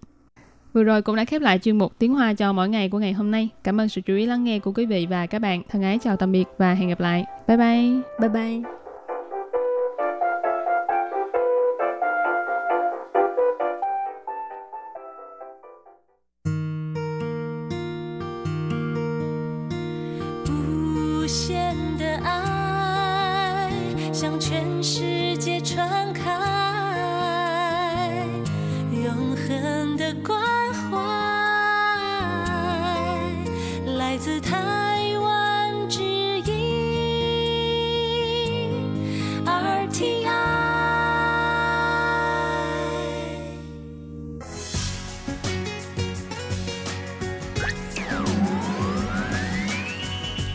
Vừa rồi cũng đã khép lại chuyên mục tiếng Hoa cho mỗi ngày của ngày hôm nay. Cảm ơn sự chú ý lắng nghe của quý vị và các bạn. Thân ái chào tạm biệt và hẹn gặp lại. Bye bye. Bye bye. “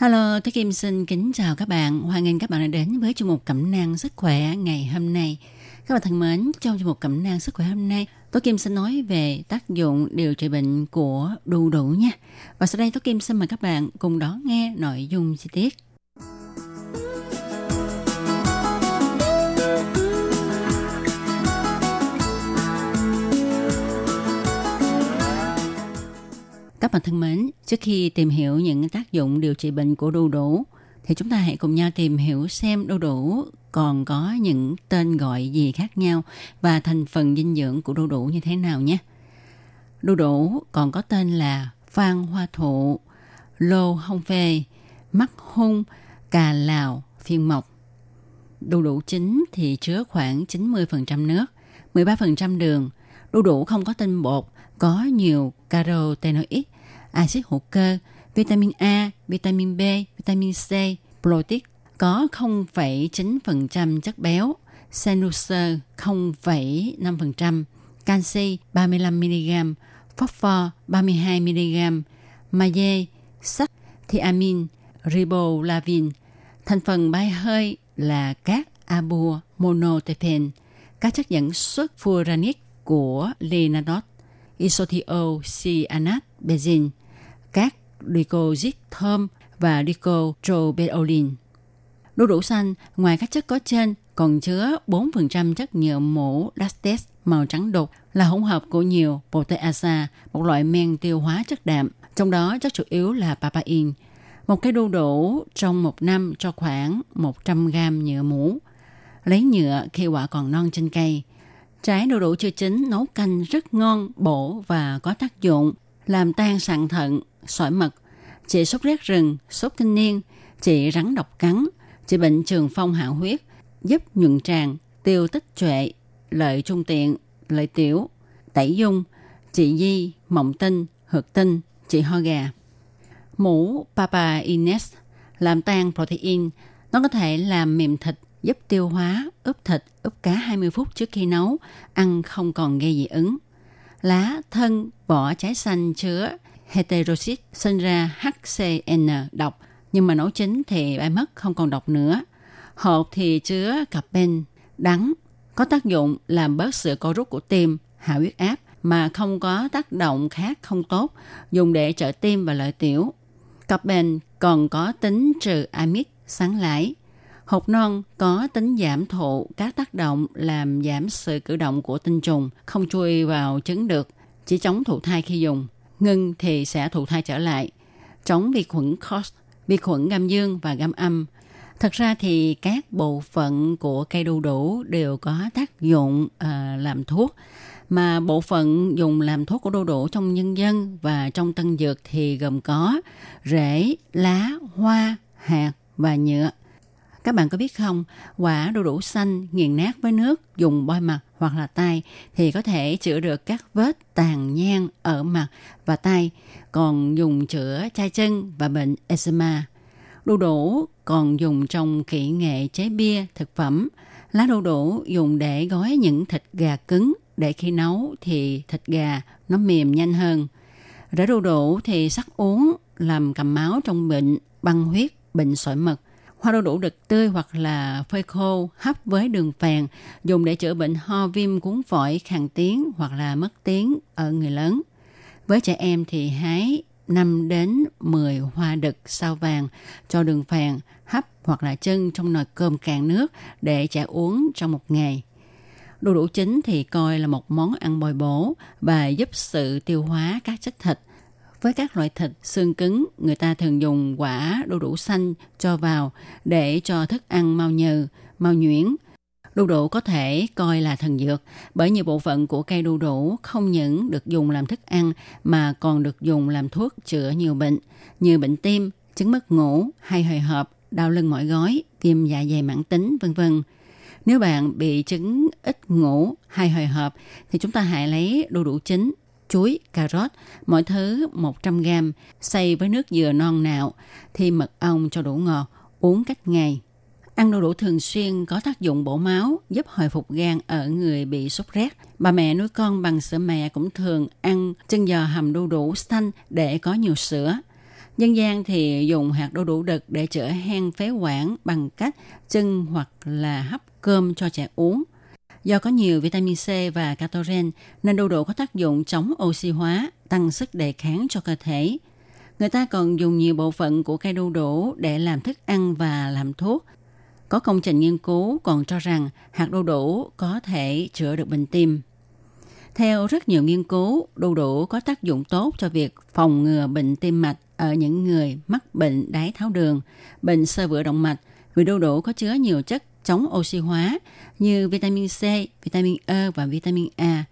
Hello, Thế Kim xin kính chào các bạn. Hoan nghênh các bạn đã đến với chương mục Cẩm nang sức khỏe ngày hôm nay. Các bạn thân mến, trong chương mục Cẩm nang sức khỏe hôm nay, Tố Kim sẽ nói về tác dụng điều trị bệnh của đu đủ nha. Và sau đây Tố Kim xin mời các bạn cùng đón nghe nội dung chi tiết. Các bạn thân mến, trước khi tìm hiểu những tác dụng điều trị bệnh của đu đủ, thì chúng ta hãy cùng nhau tìm hiểu xem đu đủ còn có những tên gọi gì khác nhau và thành phần dinh dưỡng của đu đủ như thế nào nhé. Đu đủ còn có tên là phan hoa thụ, lô hông phê, mắt hung, cà lào, phiên mộc. Đu đủ chính thì chứa khoảng 90% nước, 13% đường. Đu đủ không có tinh bột, có nhiều carotenoid, axit hữu cơ, vitamin A, vitamin B, vitamin C, protein có 0,9% chất béo, cellulose 0,5%, canxi 35mg, phosphor 32mg, magie, sắt, thiamin, ribolavin. Thành phần bay hơi là các abua monotepen, các chất dẫn xuất furanic của linadot, isothiocyanat, benzene, các glycosid thơm và glycotrobeolin. Đu đủ xanh ngoài các chất có trên còn chứa 4% chất nhựa mũ lactase màu trắng đục là hỗn hợp của nhiều proteasa, một loại men tiêu hóa chất đạm. Trong đó chất chủ yếu là papain. Một cái đu đủ trong một năm cho khoảng 100 gram nhựa mũ. Lấy nhựa khi quả còn non trên cây. Trái đu đủ chưa chín nấu canh rất ngon, bổ và có tác dụng làm tan sạn thận, sỏi mật, trị sốt rét rừng, sốt kinh niên, trị rắn độc cắn, trị bệnh trường phong hạ huyết, giúp nhuận tràng, tiêu tích trệ, lợi trung tiện, lợi tiểu, tẩy dung, trị di, mộng tinh, hược tinh, trị ho gà. Mũ Papa Ines làm tan protein, nó có thể làm mềm thịt, giúp tiêu hóa, ướp thịt, ướp cá 20 phút trước khi nấu, ăn không còn gây dị ứng. Lá, thân, vỏ trái xanh chứa heterosis sinh ra HCN độc, nhưng mà nấu chín thì bay mất không còn độc nữa. Hột thì chứa capen đắng, có tác dụng làm bớt sự co rút của tim, hạ huyết áp mà không có tác động khác không tốt, dùng để trợ tim và lợi tiểu. Capen còn có tính trừ amid, sáng lãi. Hột non có tính giảm thụ các tác động làm giảm sự cử động của tinh trùng, không chui vào trứng được, chỉ chống thụ thai khi dùng. Ngưng thì sẽ thụ thai trở lại. Chống vi khuẩn COS, vi khuẩn gam dương và gam âm. Thật ra thì các bộ phận của cây đu đủ đều có tác dụng uh, làm thuốc mà bộ phận dùng làm thuốc của đu đủ trong nhân dân và trong tân dược thì gồm có rễ, lá, hoa, hạt và nhựa. Các bạn có biết không, quả đu đủ xanh nghiền nát với nước dùng bôi mặt hoặc là tay thì có thể chữa được các vết tàn nhang ở mặt và tay, còn dùng chữa chai chân và bệnh eczema. Đu đủ còn dùng trong kỹ nghệ chế bia, thực phẩm. Lá đu đủ dùng để gói những thịt gà cứng để khi nấu thì thịt gà nó mềm nhanh hơn. Rễ đu đủ thì sắc uống làm cầm máu trong bệnh băng huyết, bệnh sỏi mật. Hoa đu đủ đực tươi hoặc là phơi khô, hấp với đường phèn dùng để chữa bệnh ho, viêm, cuốn phổi khàn tiếng hoặc là mất tiếng ở người lớn. Với trẻ em thì hái 5 đến 10 hoa đực sao vàng cho đường phèn hấp hoặc là chân trong nồi cơm cạn nước để trẻ uống trong một ngày. Đu đủ chín thì coi là một món ăn bồi bổ và giúp sự tiêu hóa các chất thịt với các loại thịt xương cứng, người ta thường dùng quả đu đủ xanh cho vào để cho thức ăn mau nhừ, mau nhuyễn. Đu đủ có thể coi là thần dược bởi nhiều bộ phận của cây đu đủ không những được dùng làm thức ăn mà còn được dùng làm thuốc chữa nhiều bệnh như bệnh tim, chứng mất ngủ, hay hồi hộp, đau lưng mỏi gối, viêm dạ dày mãn tính, vân vân. Nếu bạn bị chứng ít ngủ hay hồi hộp thì chúng ta hãy lấy đu đủ chín, chuối, cà rốt, mỗi thứ 100 gram, xay với nước dừa non nạo, thêm mật ong cho đủ ngọt, uống cách ngày. Ăn đu đủ thường xuyên có tác dụng bổ máu, giúp hồi phục gan ở người bị sốt rét. Bà mẹ nuôi con bằng sữa mẹ cũng thường ăn chân giò hầm đu đủ xanh để có nhiều sữa. Dân gian thì dùng hạt đu đủ đực để chữa hen phế quản bằng cách chân hoặc là hấp cơm cho trẻ uống. Do có nhiều vitamin C và catoren nên đu đủ có tác dụng chống oxy hóa, tăng sức đề kháng cho cơ thể. Người ta còn dùng nhiều bộ phận của cây đu đủ để làm thức ăn và làm thuốc. Có công trình nghiên cứu còn cho rằng hạt đu đủ có thể chữa được bệnh tim. Theo rất nhiều nghiên cứu, đu đủ có tác dụng tốt cho việc phòng ngừa bệnh tim mạch ở những người mắc bệnh đái tháo đường, bệnh sơ vữa động mạch vì đu đủ có chứa nhiều chất chống oxy hóa như vitamin C, vitamin E và vitamin A.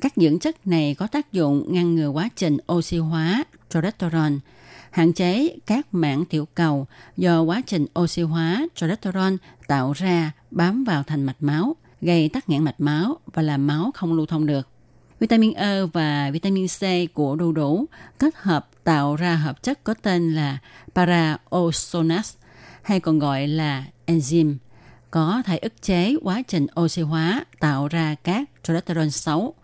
Các dưỡng chất này có tác dụng ngăn ngừa quá trình oxy hóa cholesterol, hạn chế các mảng tiểu cầu do quá trình oxy hóa cholesterol tạo ra bám vào thành mạch máu, gây tắc nghẽn mạch máu và làm máu không lưu thông được. Vitamin E và vitamin C của đu đủ kết hợp tạo ra hợp chất có tên là paraosonas hay còn gọi là enzyme có thể ức chế quá trình oxy hóa tạo ra các cholesterol xấu.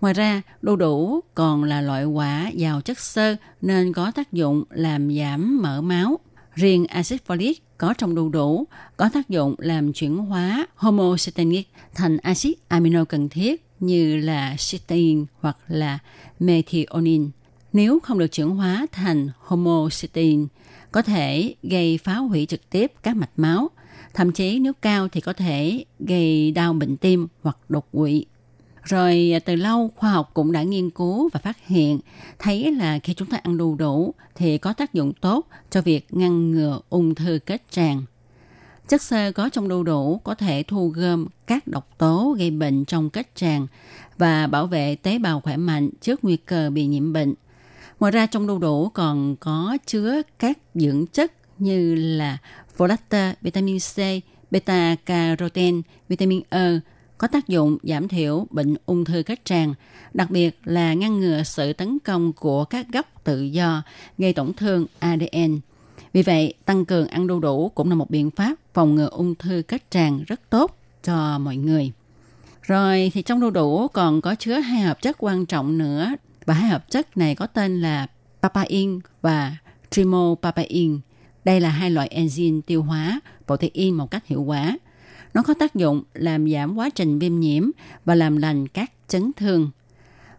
Ngoài ra, đu đủ còn là loại quả giàu chất xơ nên có tác dụng làm giảm mỡ máu. Riêng axit folic có trong đu đủ có tác dụng làm chuyển hóa homocysteinic thành axit amino cần thiết như là cysteine hoặc là methionine. Nếu không được chuyển hóa thành homocysteine, có thể gây phá hủy trực tiếp các mạch máu, thậm chí nếu cao thì có thể gây đau bệnh tim hoặc đột quỵ. Rồi à, từ lâu khoa học cũng đã nghiên cứu và phát hiện, thấy là khi chúng ta ăn đu đủ thì có tác dụng tốt cho việc ngăn ngừa ung thư kết tràng. Chất xơ có trong đu đủ có thể thu gom các độc tố gây bệnh trong kết tràng và bảo vệ tế bào khỏe mạnh trước nguy cơ bị nhiễm bệnh. Ngoài ra trong đu đủ còn có chứa các dưỡng chất như là folate, vitamin C, beta carotene, vitamin E có tác dụng giảm thiểu bệnh ung thư kết tràng, đặc biệt là ngăn ngừa sự tấn công của các gốc tự do gây tổn thương ADN. Vì vậy, tăng cường ăn đu đủ cũng là một biện pháp phòng ngừa ung thư kết tràng rất tốt cho mọi người. Rồi thì trong đu đủ còn có chứa hai hợp chất quan trọng nữa và hai hợp chất này có tên là papain và trimopapain. Đây là hai loại enzyme tiêu hóa protein một cách hiệu quả. Nó có tác dụng làm giảm quá trình viêm nhiễm và làm lành các chấn thương.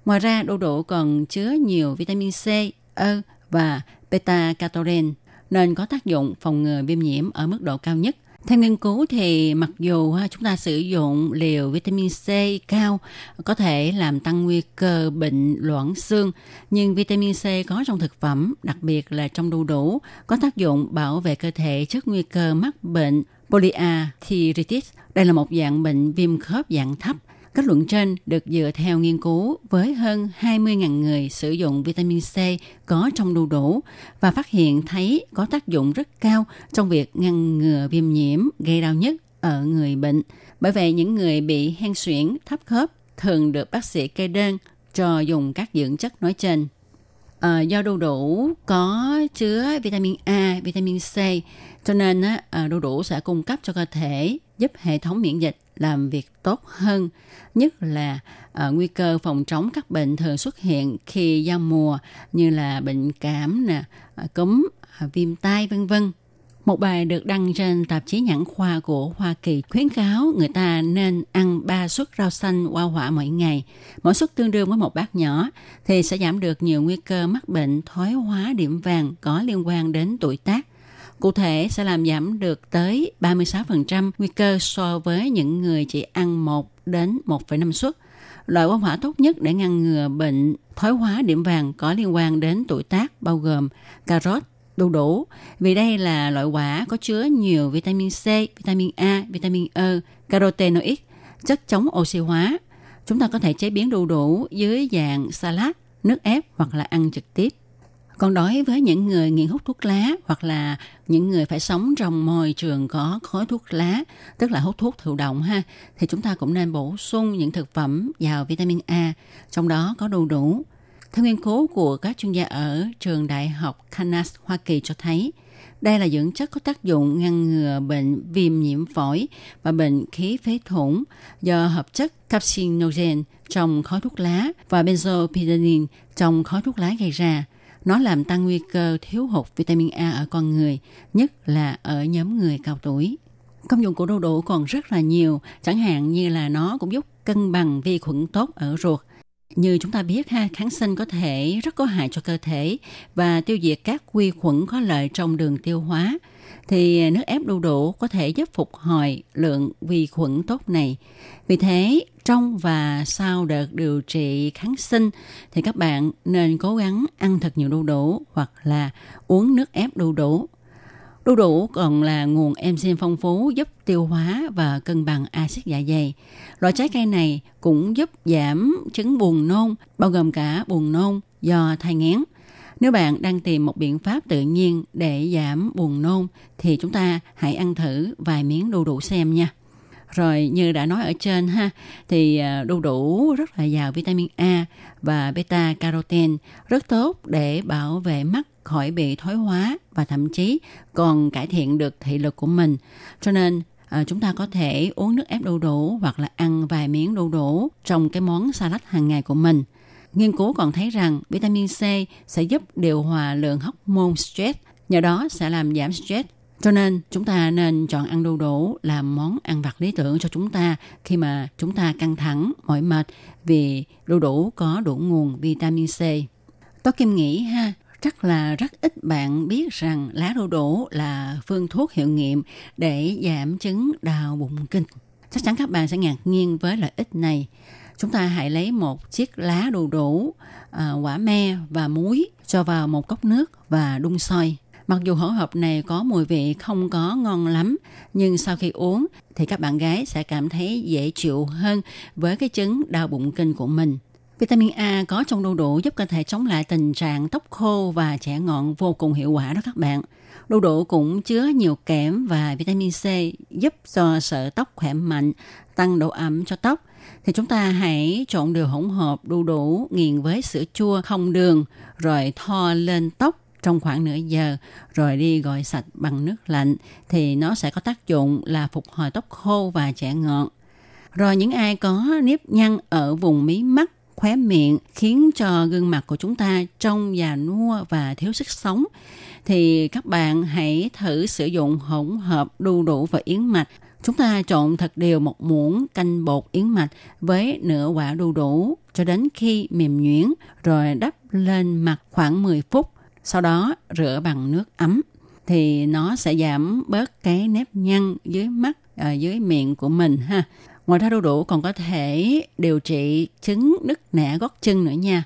Ngoài ra, đu đủ còn chứa nhiều vitamin C, E và beta-carotene nên có tác dụng phòng ngừa viêm nhiễm ở mức độ cao nhất. Theo nghiên cứu thì mặc dù chúng ta sử dụng liều vitamin C cao có thể làm tăng nguy cơ bệnh loãng xương, nhưng vitamin C có trong thực phẩm, đặc biệt là trong đu đủ, có tác dụng bảo vệ cơ thể trước nguy cơ mắc bệnh polyarthritis. Đây là một dạng bệnh viêm khớp dạng thấp Kết luận trên được dựa theo nghiên cứu với hơn 20.000 người sử dụng vitamin C có trong đu đủ và phát hiện thấy có tác dụng rất cao trong việc ngăn ngừa viêm nhiễm gây đau nhất ở người bệnh. Bởi vậy, những người bị hen suyễn, thấp khớp thường được bác sĩ kê đơn cho dùng các dưỡng chất nói trên. À, do đu đủ có chứa vitamin A, vitamin C, cho nên á, ờ, đu đủ sẽ cung cấp cho cơ thể giúp hệ thống miễn dịch làm việc tốt hơn, nhất là uh, nguy cơ phòng chống các bệnh thường xuất hiện khi giao mùa như là bệnh cảm nè, uh, cúm, uh, viêm tai vân vân. Một bài được đăng trên tạp chí nhãn khoa của Hoa Kỳ khuyến cáo người ta nên ăn 3 suất rau xanh hoa quả mỗi ngày. Mỗi suất tương đương với một bát nhỏ thì sẽ giảm được nhiều nguy cơ mắc bệnh thoái hóa điểm vàng có liên quan đến tuổi tác cụ thể sẽ làm giảm được tới 36% nguy cơ so với những người chỉ ăn 1 đến 1,5 suất. Loại quang hỏa tốt nhất để ngăn ngừa bệnh thoái hóa điểm vàng có liên quan đến tuổi tác bao gồm cà rốt, đu đủ. Vì đây là loại quả có chứa nhiều vitamin C, vitamin A, vitamin E, carotenoid, chất chống oxy hóa. Chúng ta có thể chế biến đu đủ dưới dạng salad, nước ép hoặc là ăn trực tiếp. Còn đối với những người nghiện hút thuốc lá hoặc là những người phải sống trong môi trường có khói thuốc lá, tức là hút thuốc thụ động ha, thì chúng ta cũng nên bổ sung những thực phẩm giàu vitamin A, trong đó có đu đủ. Theo nghiên cứu của các chuyên gia ở trường đại học Kansas, Hoa Kỳ cho thấy, đây là dưỡng chất có tác dụng ngăn ngừa bệnh viêm nhiễm phổi và bệnh khí phế thủng do hợp chất carcinogen trong khói thuốc lá và benzopyridine trong khói thuốc lá gây ra. Nó làm tăng nguy cơ thiếu hụt vitamin A ở con người, nhất là ở nhóm người cao tuổi. Công dụng của đu đủ còn rất là nhiều, chẳng hạn như là nó cũng giúp cân bằng vi khuẩn tốt ở ruột. Như chúng ta biết ha, kháng sinh có thể rất có hại cho cơ thể và tiêu diệt các vi khuẩn có lợi trong đường tiêu hóa. Thì nước ép đu đủ có thể giúp phục hồi lượng vi khuẩn tốt này. Vì thế, trong và sau đợt điều trị kháng sinh thì các bạn nên cố gắng ăn thật nhiều đu đủ hoặc là uống nước ép đu đủ. Đu đủ còn là nguồn enzyme phong phú giúp tiêu hóa và cân bằng axit dạ dày. Loại trái cây này cũng giúp giảm chứng buồn nôn, bao gồm cả buồn nôn do thai nghén. Nếu bạn đang tìm một biện pháp tự nhiên để giảm buồn nôn thì chúng ta hãy ăn thử vài miếng đu đủ xem nha. Rồi như đã nói ở trên ha thì à, đu đủ rất là giàu vitamin A và beta carotene rất tốt để bảo vệ mắt khỏi bị thoái hóa và thậm chí còn cải thiện được thị lực của mình. Cho nên à, chúng ta có thể uống nước ép đu đủ hoặc là ăn vài miếng đu đủ trong cái món salad hàng ngày của mình. Nghiên cứu còn thấy rằng vitamin C sẽ giúp điều hòa lượng hormone stress, nhờ đó sẽ làm giảm stress cho nên chúng ta nên chọn ăn đu đủ làm món ăn vặt lý tưởng cho chúng ta khi mà chúng ta căng thẳng, mỏi mệt vì đu đủ có đủ nguồn vitamin C. Tôi Kim nghĩ ha, chắc là rất ít bạn biết rằng lá đu đủ là phương thuốc hiệu nghiệm để giảm chứng đau bụng kinh. Chắc chắn các bạn sẽ ngạc nhiên với lợi ích này. Chúng ta hãy lấy một chiếc lá đu đủ, à, quả me và muối cho vào một cốc nước và đun sôi. Mặc dù hỗn hợp này có mùi vị không có ngon lắm, nhưng sau khi uống thì các bạn gái sẽ cảm thấy dễ chịu hơn với cái chứng đau bụng kinh của mình. Vitamin A có trong đu đủ giúp cơ thể chống lại tình trạng tóc khô và trẻ ngọn vô cùng hiệu quả đó các bạn. Đu đủ cũng chứa nhiều kẽm và vitamin C giúp cho sợi tóc khỏe mạnh, tăng độ ẩm cho tóc. Thì chúng ta hãy trộn đều hỗn hợp đu đủ nghiền với sữa chua không đường rồi thoa lên tóc trong khoảng nửa giờ rồi đi gội sạch bằng nước lạnh thì nó sẽ có tác dụng là phục hồi tóc khô và trẻ ngọn. Rồi những ai có nếp nhăn ở vùng mí mắt, khóe miệng khiến cho gương mặt của chúng ta trông già nua và thiếu sức sống thì các bạn hãy thử sử dụng hỗn hợp đu đủ và yến mạch Chúng ta trộn thật đều một muỗng canh bột yến mạch với nửa quả đu đủ cho đến khi mềm nhuyễn rồi đắp lên mặt khoảng 10 phút sau đó rửa bằng nước ấm thì nó sẽ giảm bớt cái nếp nhăn dưới mắt à, dưới miệng của mình ha. Ngoài ra đu đủ còn có thể điều trị chứng nứt nẻ gót chân nữa nha.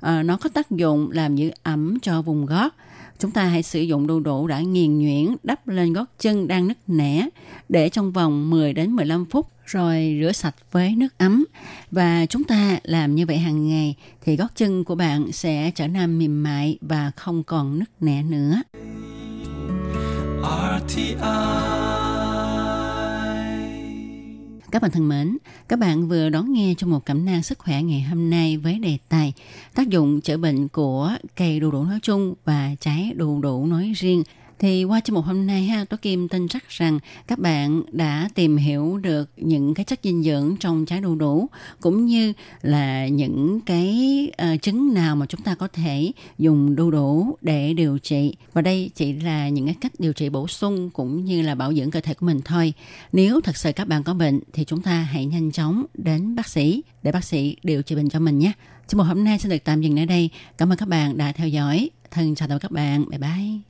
À, nó có tác dụng làm giữ ẩm cho vùng gót. Chúng ta hãy sử dụng đu đủ đã nghiền nhuyễn đắp lên gót chân đang nứt nẻ để trong vòng 10 đến 15 phút rồi rửa sạch với nước ấm và chúng ta làm như vậy hàng ngày thì gót chân của bạn sẽ trở nên mềm mại và không còn nứt nẻ nữa. RTI các bạn thân mến, các bạn vừa đón nghe trong một cảm năng sức khỏe ngày hôm nay với đề tài tác dụng chữa bệnh của cây đu đủ nói chung và trái đu đủ nói riêng – thì qua chương mục hôm nay ha, Tố Kim tin chắc rằng các bạn đã tìm hiểu được những cái chất dinh dưỡng trong trái đu đủ cũng như là những cái uh, chứng nào mà chúng ta có thể dùng đu đủ để điều trị. Và đây chỉ là những cái cách điều trị bổ sung cũng như là bảo dưỡng cơ thể của mình thôi. Nếu thật sự các bạn có bệnh thì chúng ta hãy nhanh chóng đến bác sĩ để bác sĩ điều trị bệnh cho mình nhé. Chương mục hôm nay xin được tạm dừng ở đây. Cảm ơn các bạn đã theo dõi. Thân chào tạm các bạn. Bye bye.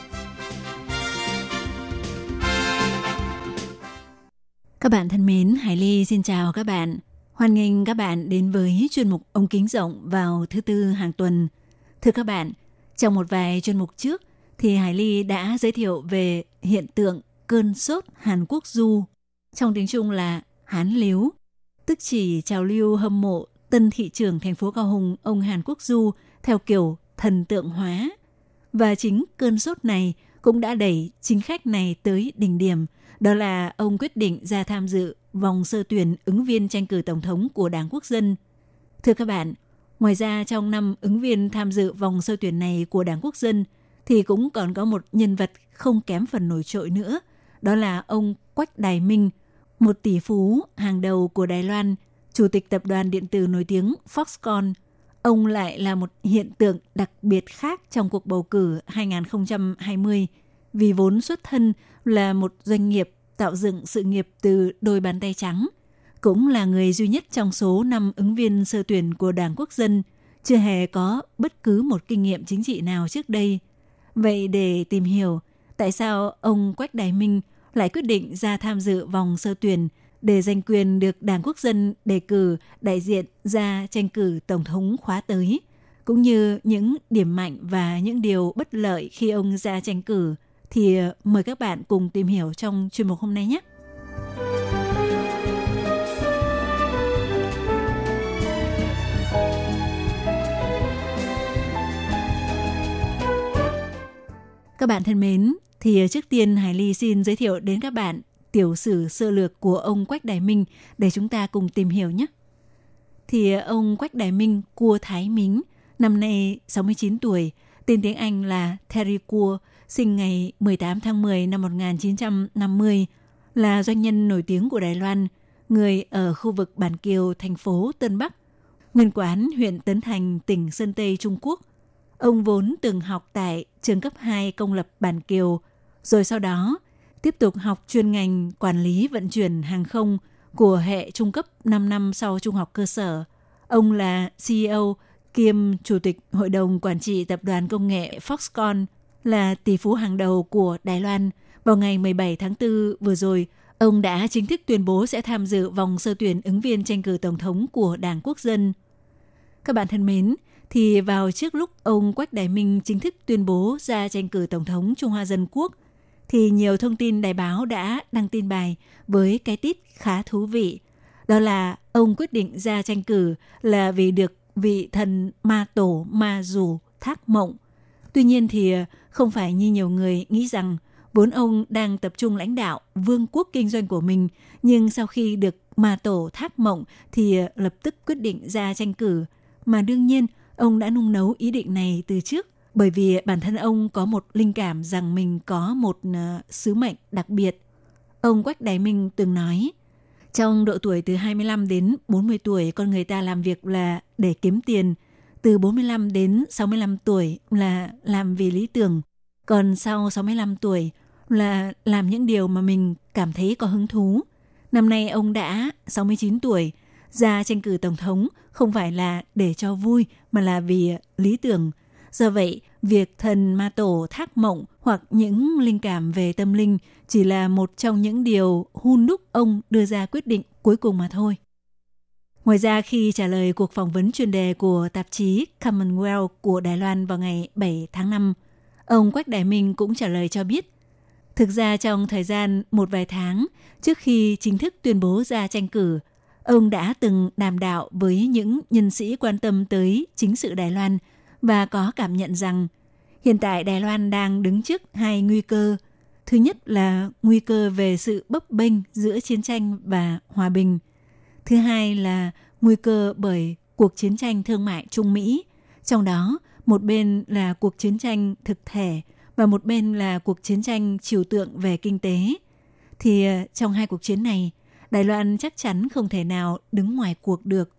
Các bạn thân mến, Hải Ly xin chào các bạn. Hoan nghênh các bạn đến với chuyên mục ống kính rộng vào thứ tư hàng tuần. Thưa các bạn, trong một vài chuyên mục trước thì Hải Ly đã giới thiệu về hiện tượng cơn sốt Hàn Quốc du. Trong tiếng Trung là Hán Liếu, tức chỉ trào lưu hâm mộ tân thị trưởng thành phố Cao Hùng ông Hàn Quốc Du theo kiểu thần tượng hóa. Và chính cơn sốt này cũng đã đẩy chính khách này tới đỉnh điểm, đó là ông quyết định ra tham dự vòng sơ tuyển ứng viên tranh cử tổng thống của Đảng Quốc dân. Thưa các bạn, ngoài ra trong năm ứng viên tham dự vòng sơ tuyển này của Đảng Quốc dân thì cũng còn có một nhân vật không kém phần nổi trội nữa, đó là ông Quách Đài Minh, một tỷ phú hàng đầu của Đài Loan, chủ tịch tập đoàn điện tử nổi tiếng Foxconn. Ông lại là một hiện tượng đặc biệt khác trong cuộc bầu cử 2020 vì vốn xuất thân là một doanh nghiệp tạo dựng sự nghiệp từ đôi bàn tay trắng, cũng là người duy nhất trong số năm ứng viên sơ tuyển của Đảng Quốc dân chưa hề có bất cứ một kinh nghiệm chính trị nào trước đây. Vậy để tìm hiểu tại sao ông Quách Đại Minh lại quyết định ra tham dự vòng sơ tuyển để giành quyền được Đảng Quốc dân đề cử đại diện ra tranh cử Tổng thống khóa tới, cũng như những điểm mạnh và những điều bất lợi khi ông ra tranh cử, thì ờ, mời các bạn cùng tìm hiểu trong chuyên mục hôm nay nhé. Các bạn thân mến, thì ờ, trước tiên Hải Ly xin giới thiệu đến các bạn tiểu sử sơ lược của ông Quách Đại Minh để chúng ta cùng tìm hiểu nhé. Thì ờ, ông Quách Đại Minh, cua Thái Mính, năm nay 69 tuổi, tên tiếng Anh là Terry Cua, sinh ngày 18 tháng 10 năm 1950, là doanh nhân nổi tiếng của Đài Loan, người ở khu vực Bản Kiều, thành phố Tân Bắc, nguyên quán huyện Tấn Thành, tỉnh Sơn Tây, Trung Quốc. Ông vốn từng học tại trường cấp 2 công lập Bản Kiều, rồi sau đó tiếp tục học chuyên ngành quản lý vận chuyển hàng không của hệ trung cấp 5 năm sau trung học cơ sở. Ông là CEO kiêm Chủ tịch Hội đồng Quản trị Tập đoàn Công nghệ Foxconn, là tỷ phú hàng đầu của Đài Loan. Vào ngày 17 tháng 4 vừa rồi, ông đã chính thức tuyên bố sẽ tham dự vòng sơ tuyển ứng viên tranh cử Tổng thống của Đảng Quốc dân. Các bạn thân mến, thì vào trước lúc ông Quách Đại Minh chính thức tuyên bố ra tranh cử Tổng thống Trung Hoa Dân Quốc, thì nhiều thông tin đài báo đã đăng tin bài với cái tít khá thú vị. Đó là ông quyết định ra tranh cử là vì được vị thần ma tổ ma dù thác mộng. Tuy nhiên thì ờ, không phải như nhiều người nghĩ rằng vốn ông đang tập trung lãnh đạo vương quốc kinh doanh của mình, nhưng sau khi được ma tổ thác mộng thì ờ, lập tức quyết định ra tranh cử. Mà đương nhiên, ông đã nung nấu ý định này từ trước bởi vì bản thân ông có một linh cảm rằng mình có một uh, sứ mệnh đặc biệt. Ông Quách Đại Minh từng nói, trong độ tuổi từ 25 đến 40 tuổi, con người ta làm việc là để kiếm tiền. Từ 45 đến 65 tuổi là làm vì lý tưởng. Còn sau 65 tuổi là làm những điều mà mình cảm thấy có hứng thú. Năm nay ông đã 69 tuổi, ra tranh cử tổng thống không phải là để cho vui mà là vì lý tưởng, Do vậy, việc thần ma tổ thác mộng hoặc những linh cảm về tâm linh chỉ là một trong những điều hun đúc ông đưa ra quyết định cuối cùng mà thôi. Ngoài ra, khi trả lời cuộc phỏng vấn chuyên đề của tạp chí Commonwealth của Đài Loan vào ngày 7 tháng 5, ông Quách Đại Minh cũng trả lời cho biết, thực ra trong thời gian một vài tháng trước khi chính thức tuyên bố ra tranh cử, ông đã từng đàm đạo với những nhân sĩ quan tâm tới chính sự Đài Loan – và có cảm nhận rằng hiện tại Đài Loan đang đứng trước hai nguy cơ. Thứ nhất là nguy cơ về sự bấp bênh giữa chiến tranh và hòa bình. Thứ hai là nguy cơ bởi cuộc chiến tranh thương mại Trung Mỹ, trong đó một bên là cuộc chiến tranh thực thể và một bên là cuộc chiến tranh trừu tượng về kinh tế. thì ờ, trong hai cuộc chiến này, Đài Loan chắc chắn không thể nào đứng ngoài cuộc được.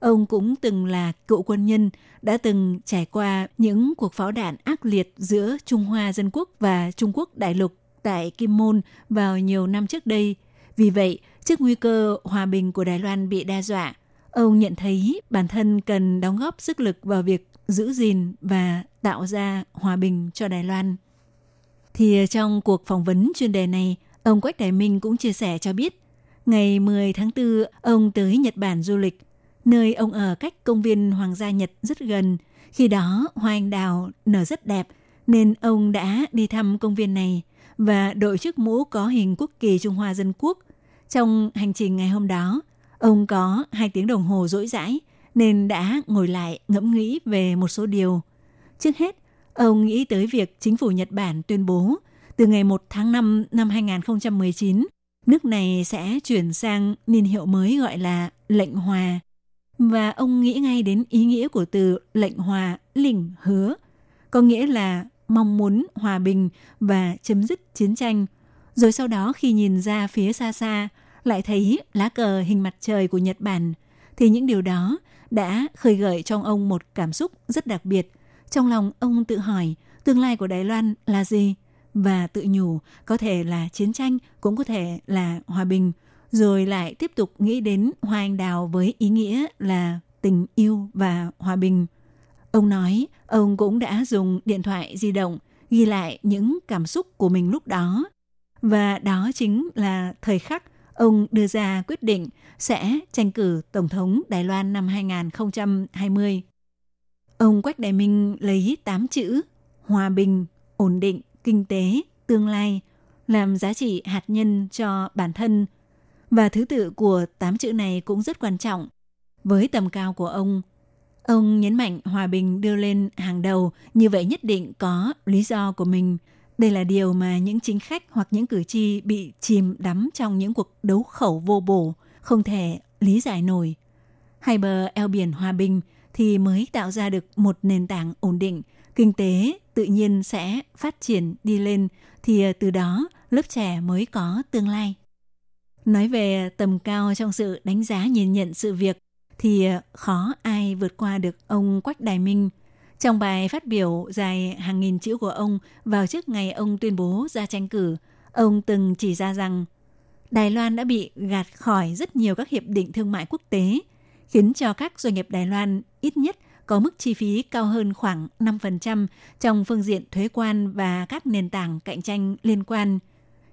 Ông cũng từng là cựu quân nhân, đã từng trải qua những cuộc pháo đạn ác liệt giữa Trung Hoa Dân Quốc và Trung Quốc Đại Lục tại Kim Môn vào nhiều năm trước đây. Vì vậy, trước nguy cơ hòa bình của Đài Loan bị đe dọa, ông nhận thấy bản thân cần đóng góp sức lực vào việc giữ gìn và tạo ra hòa bình cho Đài Loan. Thì trong cuộc phỏng vấn chuyên đề này, ông Quách Đại Minh cũng chia sẻ cho biết, ngày 10 tháng 4, ông tới Nhật Bản du lịch, nơi ông ở cách công viên Hoàng gia Nhật rất gần. Khi đó, hoa anh đào nở rất đẹp, nên ông đã đi thăm công viên này và đội chiếc mũ có hình quốc kỳ Trung Hoa Dân Quốc. Trong hành trình ngày hôm đó, ông có hai tiếng đồng hồ rỗi rãi nên đã ngồi lại ngẫm nghĩ về một số điều. Trước hết, ông nghĩ tới việc chính phủ Nhật Bản tuyên bố từ ngày 1 tháng 5 năm 2019, nước này sẽ chuyển sang niên hiệu mới gọi là lệnh hòa. Và ông nghĩ ngay đến ý nghĩa của từ lệnh hòa lỉnh hứa, có nghĩa là mong muốn hòa bình và chấm dứt chiến tranh. Rồi sau đó khi nhìn ra phía xa xa, lại thấy lá cờ hình mặt trời của Nhật Bản, thì những điều đó đã khơi gợi trong ông một cảm xúc rất đặc biệt. Trong lòng ông tự hỏi tương lai của Đài Loan là gì? Và tự nhủ có thể là chiến tranh, cũng có thể là hòa bình. Rồi lại tiếp tục nghĩ đến hoa anh đào với ý nghĩa là tình yêu và hòa bình. Ông nói ông cũng đã dùng điện thoại di động ghi lại những cảm xúc của mình lúc đó. Và đó chính là thời khắc ông đưa ra quyết định sẽ tranh cử Tổng thống Đài Loan năm 2020. Ông Quách Đại Minh lấy 8 chữ hòa bình, ổn định, kinh tế, tương lai làm giá trị hạt nhân cho bản thân. Và thứ tự của 8 chữ này cũng rất quan trọng. Với tầm cao của ông, ông nhấn mạnh hòa bình đưa lên hàng đầu, như vậy nhất định có lý do của mình – đây là điều mà những chính khách hoặc những cử tri bị chìm đắm trong những cuộc đấu khẩu vô bổ, không thể lý giải nổi. Hai bờ eo biển hòa bình thì mới tạo ra được một nền tảng ổn định, kinh tế tự nhiên sẽ phát triển đi lên thì ờ, từ đó lớp trẻ mới có tương lai. Nói về tầm cao trong sự đánh giá nhìn nhận sự việc thì ờ, khó ai vượt qua được ông Quách Đài Minh – trong bài phát biểu dài hàng nghìn chữ của ông vào trước ngày ông tuyên bố ra tranh cử, ông từng chỉ ra rằng Đài Loan đã bị gạt khỏi rất nhiều các hiệp định thương mại quốc tế, khiến cho các doanh nghiệp Đài Loan ít nhất có mức chi phí cao hơn khoảng 5% trong phương diện thuế quan và các nền tảng cạnh tranh liên quan,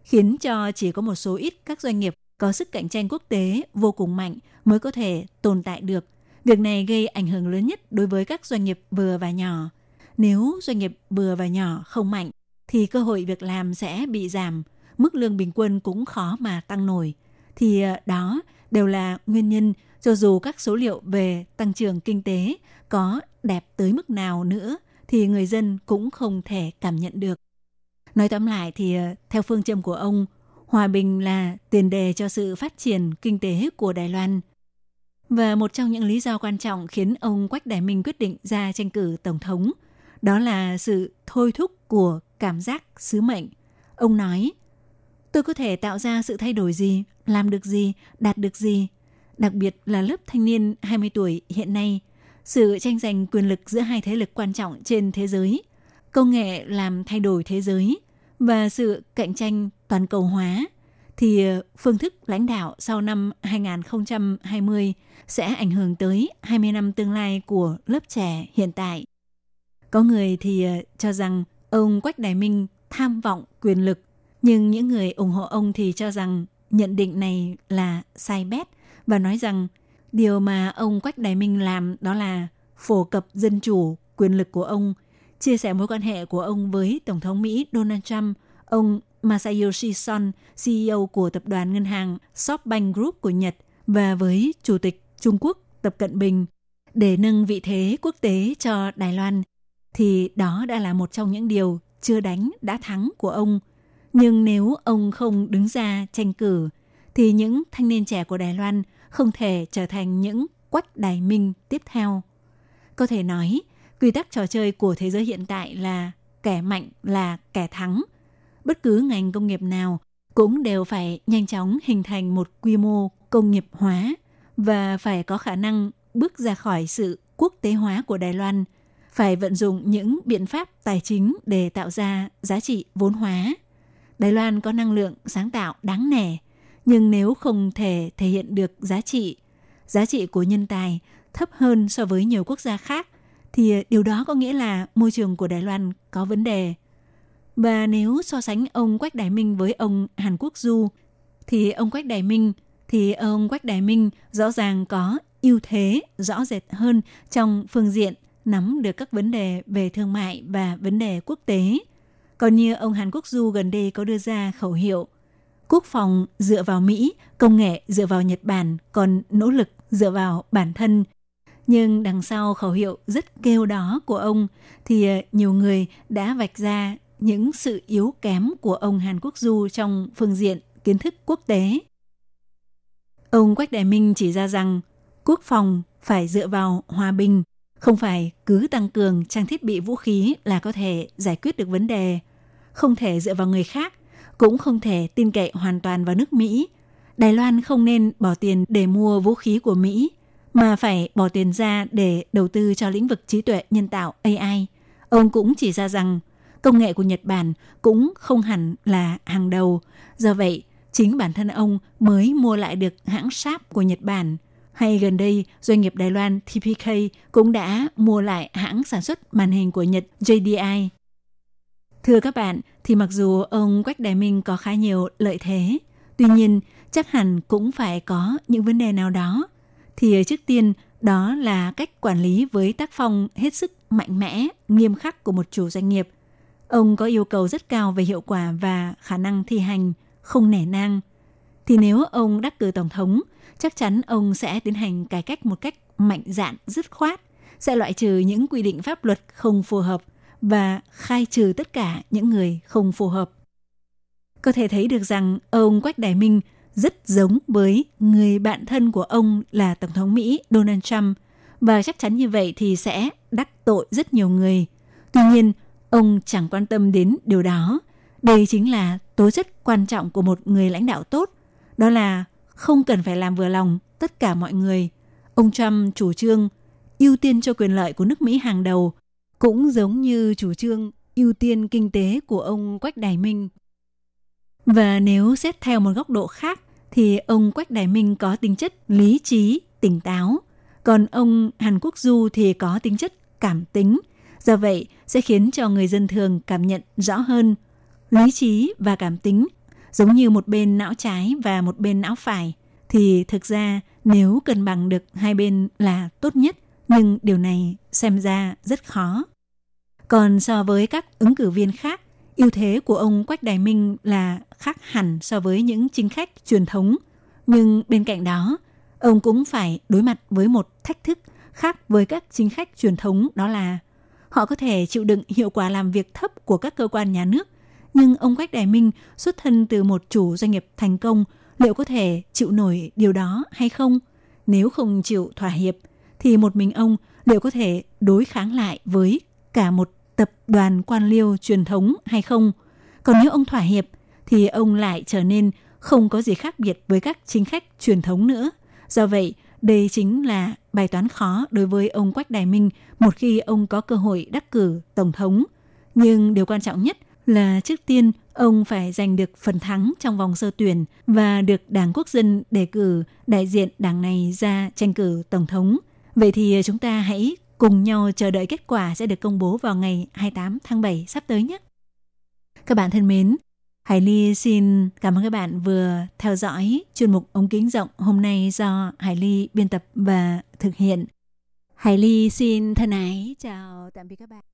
khiến cho chỉ có một số ít các doanh nghiệp có sức cạnh tranh quốc tế vô cùng mạnh mới có thể tồn tại được – Việc này gây ảnh hưởng lớn nhất đối với các doanh nghiệp vừa và nhỏ. Nếu doanh nghiệp vừa và nhỏ không mạnh, thì cơ hội việc làm sẽ bị giảm, mức lương bình quân cũng khó mà tăng nổi. Thì ờ, đó đều là nguyên nhân cho dù các số liệu về tăng trưởng kinh tế có đẹp tới mức nào nữa thì người dân cũng không thể cảm nhận được. Nói tóm lại thì ờ, theo phương châm của ông, hòa bình là tiền đề cho sự phát triển kinh tế của Đài Loan – và một trong những lý do quan trọng khiến ông Quách Đại Minh quyết định ra tranh cử tổng thống, đó là sự thôi thúc của cảm giác sứ mệnh. Ông nói, tôi có thể tạo ra sự thay đổi gì, làm được gì, đạt được gì, đặc biệt là lớp thanh niên 20 tuổi hiện nay, sự tranh giành quyền lực giữa hai thế lực quan trọng trên thế giới, công nghệ làm thay đổi thế giới và sự cạnh tranh toàn cầu hóa thì ờ, phương thức lãnh đạo sau năm 2020 sẽ ảnh hưởng tới 20 năm tương lai của lớp trẻ hiện tại. Có người thì ờ, cho rằng ông Quách Đại Minh tham vọng quyền lực, nhưng những người ủng hộ ông thì cho rằng nhận định này là sai bét và nói rằng điều mà ông Quách Đại Minh làm đó là phổ cập dân chủ, quyền lực của ông, chia sẻ mối quan hệ của ông với Tổng thống Mỹ Donald Trump, ông Masayoshi Son, CEO của tập đoàn ngân hàng SoftBank Group của Nhật và với Chủ tịch Trung Quốc Tập Cận Bình để nâng vị thế quốc tế cho Đài Loan thì đó đã là một trong những điều chưa đánh đã thắng của ông. Nhưng nếu ông không đứng ra tranh cử thì những thanh niên trẻ của Đài Loan không thể trở thành những quách đài minh tiếp theo. Có thể nói, quy tắc trò chơi của thế giới hiện tại là kẻ mạnh là kẻ thắng. Bất cứ ngành công nghiệp nào cũng đều phải nhanh chóng hình thành một quy mô công nghiệp hóa và phải có khả năng bước ra khỏi sự quốc tế hóa của Đài Loan, phải vận dụng những biện pháp tài chính để tạo ra giá trị vốn hóa. Đài Loan có năng lượng sáng tạo đáng nể, nhưng nếu không thể thể hiện được giá trị, giá trị của nhân tài thấp hơn so với nhiều quốc gia khác, thì điều đó có nghĩa là môi trường của Đài Loan có vấn đề. Và nếu so sánh ông Quách Đại Minh với ông Hàn Quốc Du, thì ông Quách Đại Minh thì ông Quách Đại Minh rõ ràng có ưu thế rõ rệt hơn trong phương diện nắm được các vấn đề về thương mại và vấn đề quốc tế. Còn như ông Hàn Quốc Du gần đây có đưa ra khẩu hiệu quốc phòng dựa vào Mỹ, công nghệ dựa vào Nhật Bản, còn nỗ lực dựa vào bản thân. Nhưng đằng sau khẩu hiệu rất kêu đó của ông thì ờ, nhiều người đã vạch ra những sự yếu kém của ông Hàn Quốc Du trong phương diện kiến thức quốc tế. Ông Quách Đại Minh chỉ ra rằng quốc phòng phải dựa vào hòa bình, không phải cứ tăng cường trang thiết bị vũ khí là có thể giải quyết được vấn đề, không thể dựa vào người khác, cũng không thể tin cậy hoàn toàn vào nước Mỹ. Đài Loan không nên bỏ tiền để mua vũ khí của Mỹ, mà phải bỏ tiền ra để đầu tư cho lĩnh vực trí tuệ nhân tạo AI. Ông cũng chỉ ra rằng công nghệ của Nhật Bản cũng không hẳn là hàng đầu. Do vậy, chính bản thân ông mới mua lại được hãng sáp của Nhật Bản. Hay gần đây, doanh nghiệp Đài Loan TPK cũng đã mua lại hãng sản xuất màn hình của Nhật JDI. Thưa các bạn, thì mặc dù ông Quách Đại Minh có khá nhiều lợi thế, tuy nhiên chắc hẳn cũng phải có những vấn đề nào đó. Thì trước tiên, đó là cách quản lý với tác phong hết sức mạnh mẽ, nghiêm khắc của một chủ doanh nghiệp – Ông có yêu cầu rất cao về hiệu quả và khả năng thi hành, không nể nang. Thì nếu ông đắc cử tổng thống, chắc chắn ông sẽ tiến hành cải cách một cách mạnh dạn, dứt khoát, sẽ loại trừ những quy định pháp luật không phù hợp và khai trừ tất cả những người không phù hợp. Có thể thấy được rằng ông Quách Đại Minh rất giống với người bạn thân của ông là Tổng thống Mỹ Donald Trump và chắc chắn như vậy thì sẽ đắc tội rất nhiều người. Tuy nhiên, Ông chẳng quan tâm đến điều đó. Đây chính là tố chất quan trọng của một người lãnh đạo tốt. Đó là không cần phải làm vừa lòng tất cả mọi người. Ông Trump chủ trương ưu tiên cho quyền lợi của nước Mỹ hàng đầu, cũng giống như chủ trương ưu tiên kinh tế của ông Quách Đài Minh. Và nếu xét theo một góc độ khác, thì ông Quách Đài Minh có tính chất lý trí, tỉnh táo, còn ông Hàn Quốc Du thì có tính chất cảm tính, Do vậy, sẽ khiến cho người dân thường cảm nhận rõ hơn lý trí và cảm tính giống như một bên não trái và một bên não phải thì thực ra nếu cân bằng được hai bên là tốt nhất nhưng điều này xem ra rất khó. Còn so với các ứng cử viên khác, ưu thế của ông Quách Đài Minh là khác hẳn so với những chính khách truyền thống. Nhưng bên cạnh đó, ông cũng phải đối mặt với một thách thức khác với các chính khách truyền thống đó là họ có thể chịu đựng hiệu quả làm việc thấp của các cơ quan nhà nước. Nhưng ông Quách Đại Minh xuất thân từ một chủ doanh nghiệp thành công, liệu có thể chịu nổi điều đó hay không? Nếu không chịu thỏa hiệp, thì một mình ông liệu có thể đối kháng lại với cả một tập đoàn quan liêu truyền thống hay không? Còn nếu ông thỏa hiệp, thì ông lại trở nên không có gì khác biệt với các chính khách truyền thống nữa. Do vậy, đây chính là bài toán khó đối với ông Quách Đài Minh một khi ông có cơ hội đắc cử tổng thống. Nhưng điều quan trọng nhất là trước tiên ông phải giành được phần thắng trong vòng sơ tuyển và được Đảng Quốc dân đề cử đại diện đảng này ra tranh cử tổng thống. Vậy thì chúng ta hãy cùng nhau chờ đợi kết quả sẽ được công bố vào ngày 28 tháng 7 sắp tới nhé. Các bạn thân mến, Hải Ly xin cảm ơn các bạn vừa theo dõi chuyên mục ống kính rộng hôm nay do Hải Ly biên tập và thực hiện. Hải Ly xin thân ái chào tạm biệt các bạn.